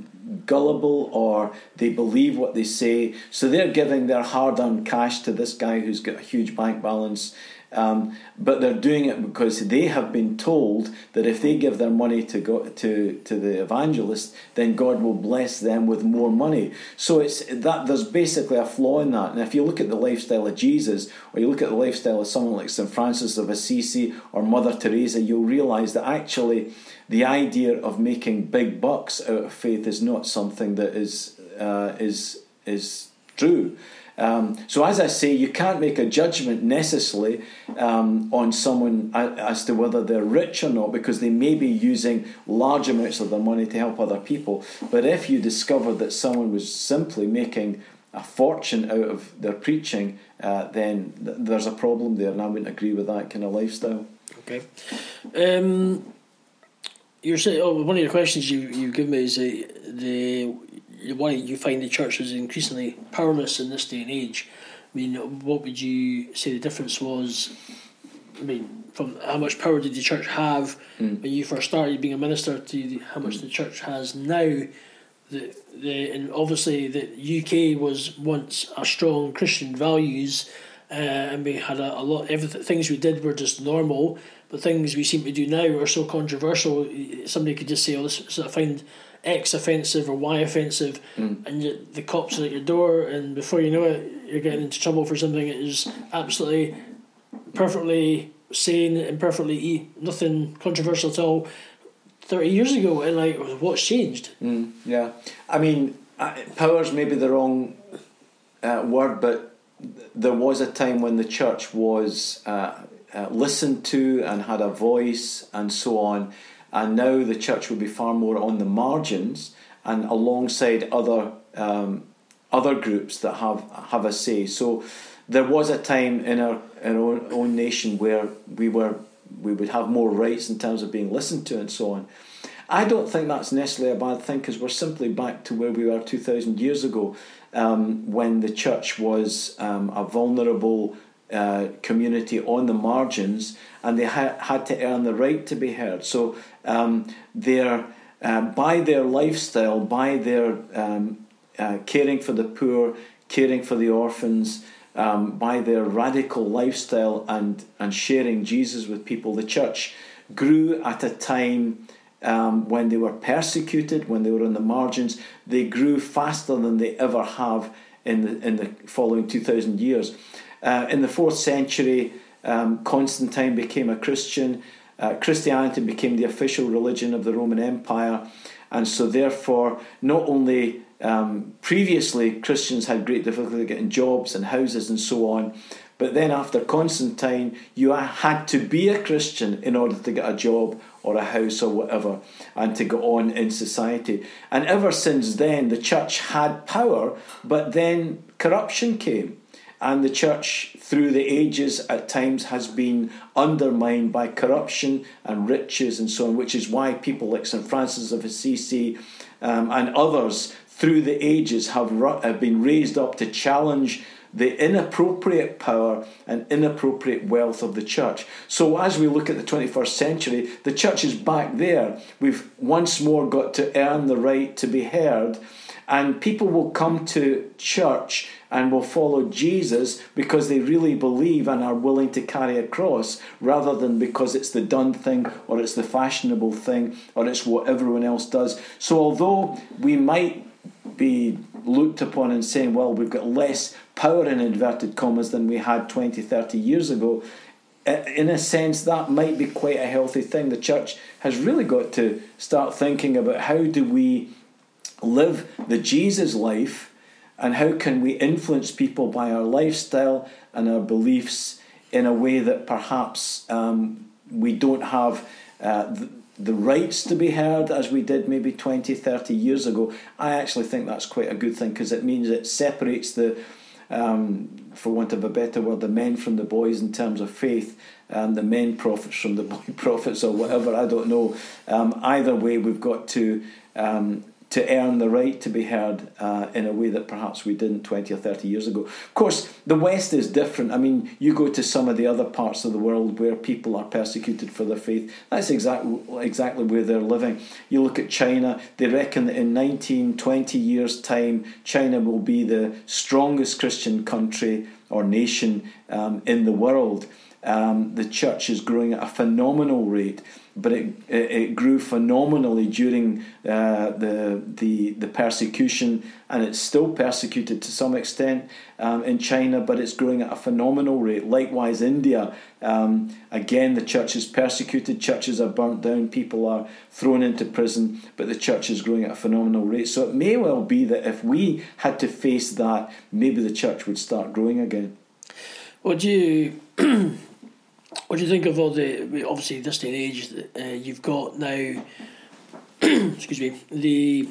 gullible or they believe what they say. So they're giving their hard earned cash to this guy who's got a huge bank balance um, but they're doing it because they have been told that if they give their money to go to to the evangelist, then God will bless them with more money. So it's that there's basically a flaw in that. And if you look at the lifestyle of Jesus, or you look at the lifestyle of someone like St Francis of Assisi or Mother Teresa, you'll realise that actually the idea of making big bucks out of faith is not something that is uh, is is true. Um, so, as I say, you can't make a judgment necessarily um, on someone as to whether they're rich or not because they may be using large amounts of their money to help other people. But if you discover that someone was simply making a fortune out of their preaching, uh, then th- there's a problem there, and I wouldn't agree with that kind of lifestyle. Okay. Um, you're saying, oh, one of your questions you you give me is the the why you find the church is increasingly powerless in this day and age. I mean, what would you say the difference was? I mean, from how much power did the church have mm. when you first started being a minister to the, how much the church has now? The, the and obviously the UK was once a strong Christian values, uh, and we had a, a lot. Everything things we did were just normal, but things we seem to do now are so controversial. Somebody could just say, "Oh, this, I find." X offensive or Y offensive, mm. and you, the cops are at your door, and before you know it, you're getting into trouble for something that is absolutely perfectly sane and perfectly nothing controversial at all. Thirty years ago, and like, what's changed? Mm, yeah, I mean, power's maybe the wrong uh, word, but there was a time when the church was uh, uh, listened to and had a voice and so on and now the church will be far more on the margins and alongside other um, other groups that have have a say. So there was a time in our in our own, nation where we were we would have more rights in terms of being listened to and so on. I don't think that's necessarily a bad thing because we're simply back to where we were 2,000 years ago um, when the church was um, a vulnerable uh, community on the margins and they ha- had to earn the right to be heard. So um, their, uh, by their lifestyle, by their um, uh, caring for the poor, caring for the orphans, um, by their radical lifestyle and, and sharing Jesus with people, the church grew at a time um, when they were persecuted, when they were on the margins. They grew faster than they ever have in the, in the following 2,000 years. Uh, in the fourth century, um, Constantine became a Christian. Uh, Christianity became the official religion of the Roman Empire, and so therefore, not only um, previously Christians had great difficulty getting jobs and houses and so on, but then after Constantine, you had to be a Christian in order to get a job or a house or whatever and to go on in society. And ever since then, the church had power, but then corruption came. And the church, through the ages, at times has been undermined by corruption and riches and so on, which is why people like St. Francis of Assisi um, and others through the ages have, have been raised up to challenge the inappropriate power and inappropriate wealth of the church. So, as we look at the 21st century, the church is back there. We've once more got to earn the right to be heard, and people will come to church and will follow Jesus because they really believe and are willing to carry a cross rather than because it's the done thing or it's the fashionable thing or it's what everyone else does. So, although we might be looked upon and saying, well, we've got less power in inverted commas than we had 20, 30 years ago, in a sense, that might be quite a healthy thing. The church has really got to start thinking about how do we live the Jesus life and how can we influence people by our lifestyle and our beliefs in a way that perhaps um, we don't have uh, the, rights to be heard as we did maybe 20, 30 years ago. I actually think that's quite a good thing because it means it separates the um, for want of a better word, the men from the boys in terms of faith, and the men prophets from the boy prophets, or whatever. I don't know. Um, either way, we've got to um, to earn the right to be heard uh, in a way that perhaps we didn't 20 or 30 years ago. Of course, the West is different. I mean, you go to some of the other parts of the world where people are persecuted for their faith, that's exactly, exactly where they're living. You look at China, they reckon that in 19, 20 years' time, China will be the strongest Christian country or nation um, in the world. Um, the church is growing at a phenomenal rate but it, it, grew phenomenally during uh, the, the, the persecution, and it's still persecuted to some extent um, in China, but it's growing at a phenomenal rate. Likewise, India, um, again, the church is persecuted, churches are burnt down, people are thrown into prison, but the church is growing at a phenomenal rate. So it may well be that if we had to face that, maybe the church would start growing again. Would you what do you think of all the obviously this day and age? Uh, you've got now, excuse me, the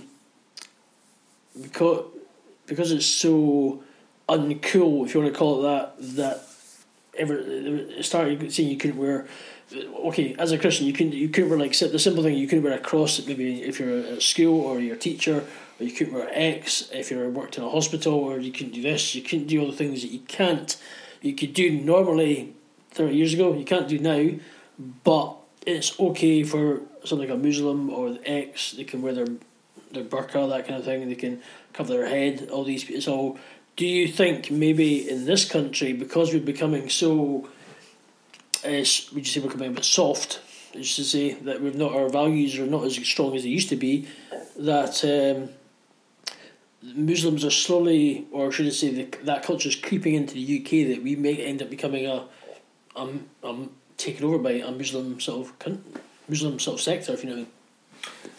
because because it's so uncool, if you want to call it that, that ever started saying you couldn't wear. Okay, as a Christian, you couldn't you couldn't wear like the simple thing. You couldn't wear a cross. Maybe if you're at school or you're a teacher, or you couldn't wear X if you're worked in a hospital, or you couldn't do this. You couldn't do all the things that you can't. You could do normally 30 years ago. You can't do now, but it's okay for something like a Muslim or the X. They can wear their their burqa, that kind of thing. They can cover their head. All these. So, do you think maybe in this country because we're becoming so, uh, would you say we're becoming a bit soft? Is to say that we've not our values are not as strong as they used to be. That um, Muslims are slowly, or should I say, the, that culture is creeping into the UK. That we may end up becoming a I'm I'm taken over by a Muslim sort of Muslim sort of sector, if you know.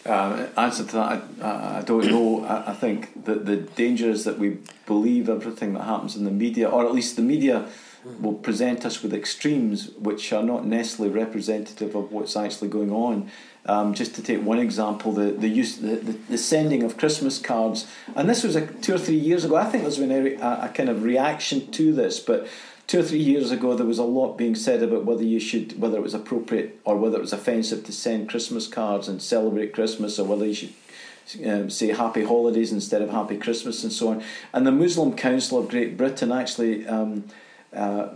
Um, answer to that, I, I don't know. I, I think that the danger is that we believe everything that happens in the media, or at least the media will present us with extremes which are not necessarily representative of what's actually going on. Um, just to take one example, the the use the, the, the, sending of Christmas cards, and this was a, two or three years ago. I think there's been a, a, kind of reaction to this, but two or three years ago, there was a lot being said about whether you should, whether it was appropriate or whether it was offensive to send Christmas cards and celebrate Christmas, or whether you should um, say Happy Holidays instead of Happy Christmas and so on. And the Muslim Council of Great Britain actually. Um, uh,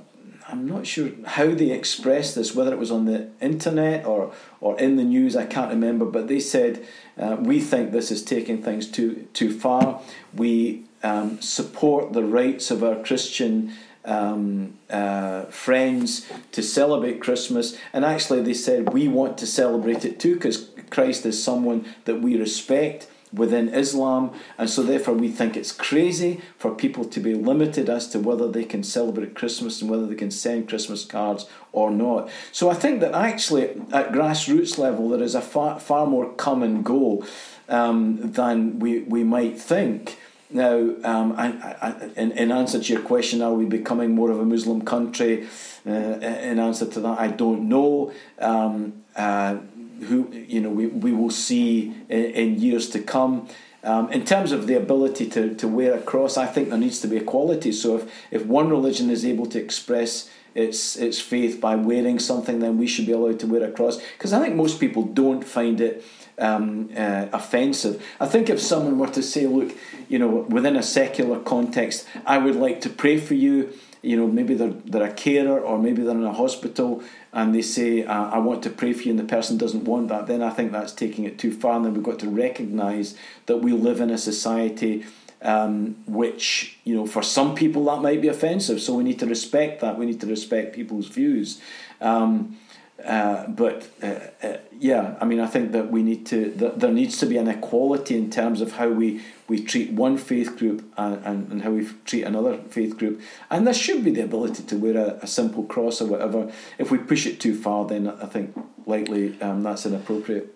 I'm not sure how they expressed this, whether it was on the internet or, or in the news, I can't remember, but they said, uh, We think this is taking things too, too far. We um, support the rights of our Christian um, uh, friends to celebrate Christmas. And actually, they said, we want to celebrate it too because Christ is someone that we respect within Islam, and so therefore we think it's crazy for people to be limited as to whether they can celebrate Christmas and whether they can send Christmas cards or not. So I think that actually at grassroots level there is a far, far more come and go um, than we, we might think. Now, um, I, I, in, in answer to your question, are we becoming more of a Muslim country? Uh, in answer to that, I don't know. Um, uh, who you know we, we will see in, in years to come. Um, in terms of the ability to, to wear a cross, I think there needs to be equality. So if, if one religion is able to express its its faith by wearing something, then we should be allowed to wear a cross. Because I think most people don't find it um, uh, offensive. I think if someone were to say, look, you know, within a secular context, I would like to pray for you. You know, maybe they're, they're a carer or maybe they're in a hospital and they say, I want to pray for you, and the person doesn't want that, then I think that's taking it too far. And then we've got to recognise that we live in a society um, which you know for some people that might be offensive. So we need to respect that. We need to respect people's views. Um, uh, but uh, uh, yeah, I mean, I think that we need to. That there needs to be an equality in terms of how we, we treat one faith group and, and, and how we treat another faith group, and there should be the ability to wear a, a simple cross or whatever. If we push it too far, then I think likely um, that's inappropriate.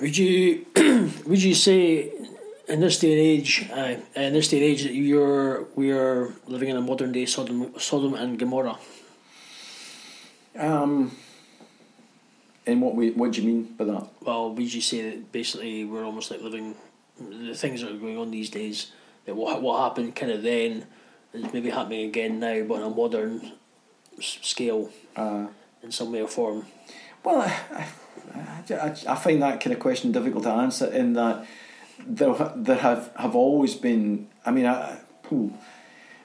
Would you would you say in this day and age, uh, in this day and age, that you're we are living in a modern day Sodom, Sodom and Gomorrah? Um, and what we what do you mean by that? Well, would you say that basically we're almost like living the things that are going on these days? That what what happened kind of then is maybe happening again now, but on a modern scale, uh, in some way or form. Well, I, I, I find that kind of question difficult to answer in that there there have, have always been. I mean, I,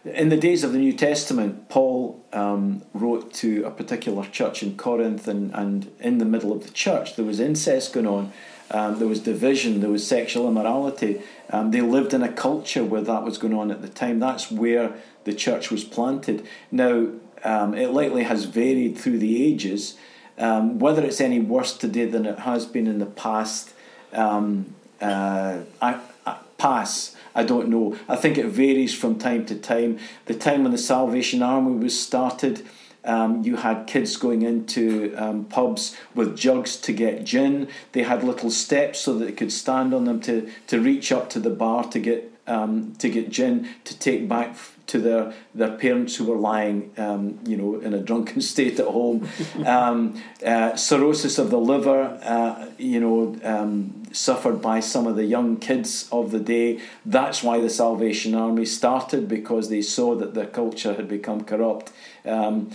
in the days of the New Testament, Paul um, wrote to a particular church in Corinth, and, and in the middle of the church, there was incest going on, um, there was division, there was sexual immorality. Um, they lived in a culture where that was going on at the time. That's where the church was planted. Now, um, it likely has varied through the ages. Um, whether it's any worse today than it has been in the past, um, uh, I, I pass. I don't know. I think it varies from time to time. The time when the Salvation Army was started, um, you had kids going into um, pubs with jugs to get gin. They had little steps so that they could stand on them to, to reach up to the bar to get um, to get gin to take back to their their parents who were lying, um, you know, in a drunken state at home. um, uh, cirrhosis of the liver, uh, you know, um, suffered by some of the young kids of the day. That's why the Salvation Army started because they saw that their culture had become corrupt. Um,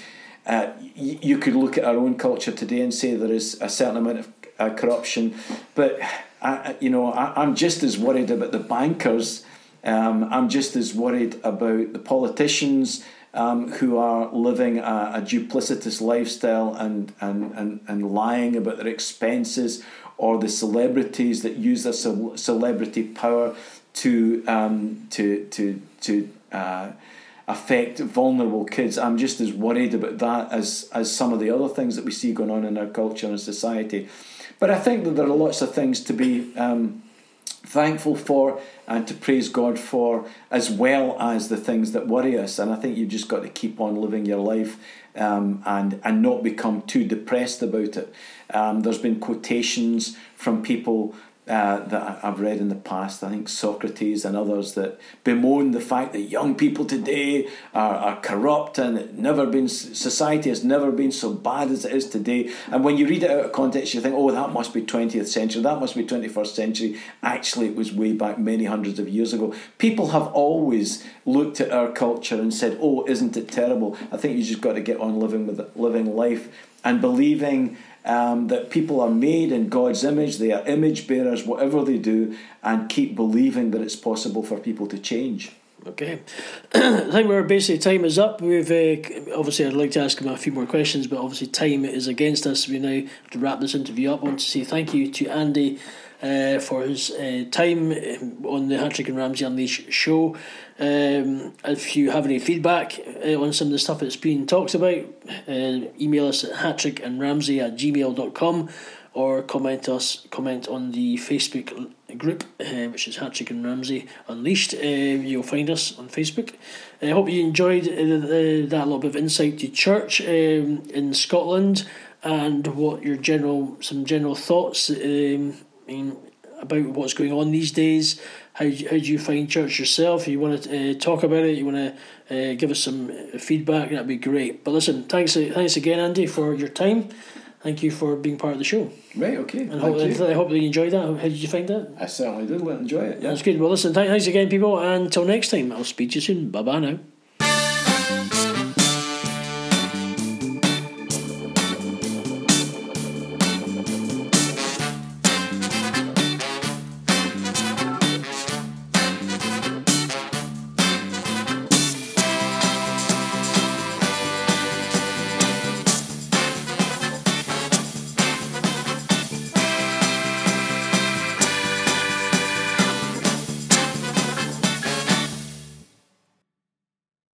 uh, you could look at our own culture today and say there is a certain amount of uh, corruption, but I, you know, I, I'm just as worried about the bankers um, I'm just as worried about the politicians um, who are living a, a, duplicitous lifestyle and, and, and, and lying about their expenses, or the celebrities that use their celebrity power to, um, to, to, to uh, affect vulnerable kids. I'm just as worried about that as, as some of the other things that we see going on in our culture and society. But I think that there are lots of things to be um, thankful for and to praise God for, as well as the things that worry us. And I think you've just got to keep on living your life um, and and not become too depressed about it. Um, there's been quotations from people uh, that I've read in the past. I think Socrates and others that bemoan the fact that young people today are, are corrupt and it never been society has never been so bad as it is today. And when you read it out of context, you think, oh, that must be 20th century, that must be 21st century. Actually, it was way back many hundreds of years ago. People have always looked at our culture and said, oh, isn't it terrible? I think you just got to get on living with it, living life and believing um, that people are made in God's image, they are image bearers, whatever they do, and keep believing that it's possible for people to change. Okay, I think we're basically time is up. We've uh, obviously I'd like to ask him a few more questions, but obviously time is against us. We now have to wrap this interview up. I want to say thank you to Andy uh, for his uh, time on the Hattrick and Ramsey Unleashed show. Um, if you have any feedback uh, on some of the stuff that's been talked about, uh, email us at hattrickandramsey at gmail.com or comment us comment on the Facebook group, uh, which is Hattrick and Ramsey Unleashed. Uh, you'll find us on Facebook. I hope you enjoyed that little bit of insight to church um, in Scotland and what your general some general thoughts um, mean, about what's going on these days. How, how do you find church yourself? You want to uh, talk about it? You want to uh, give us some feedback? That'd be great. But listen, thanks thanks again, Andy, for your time. Thank you for being part of the show. Right, okay. And hope, I hope that you enjoyed that. How did you find that? I certainly did enjoy it. Yeah. That's good. Well, listen, thanks again, people. And until next time, I'll speak to you soon. Bye bye now.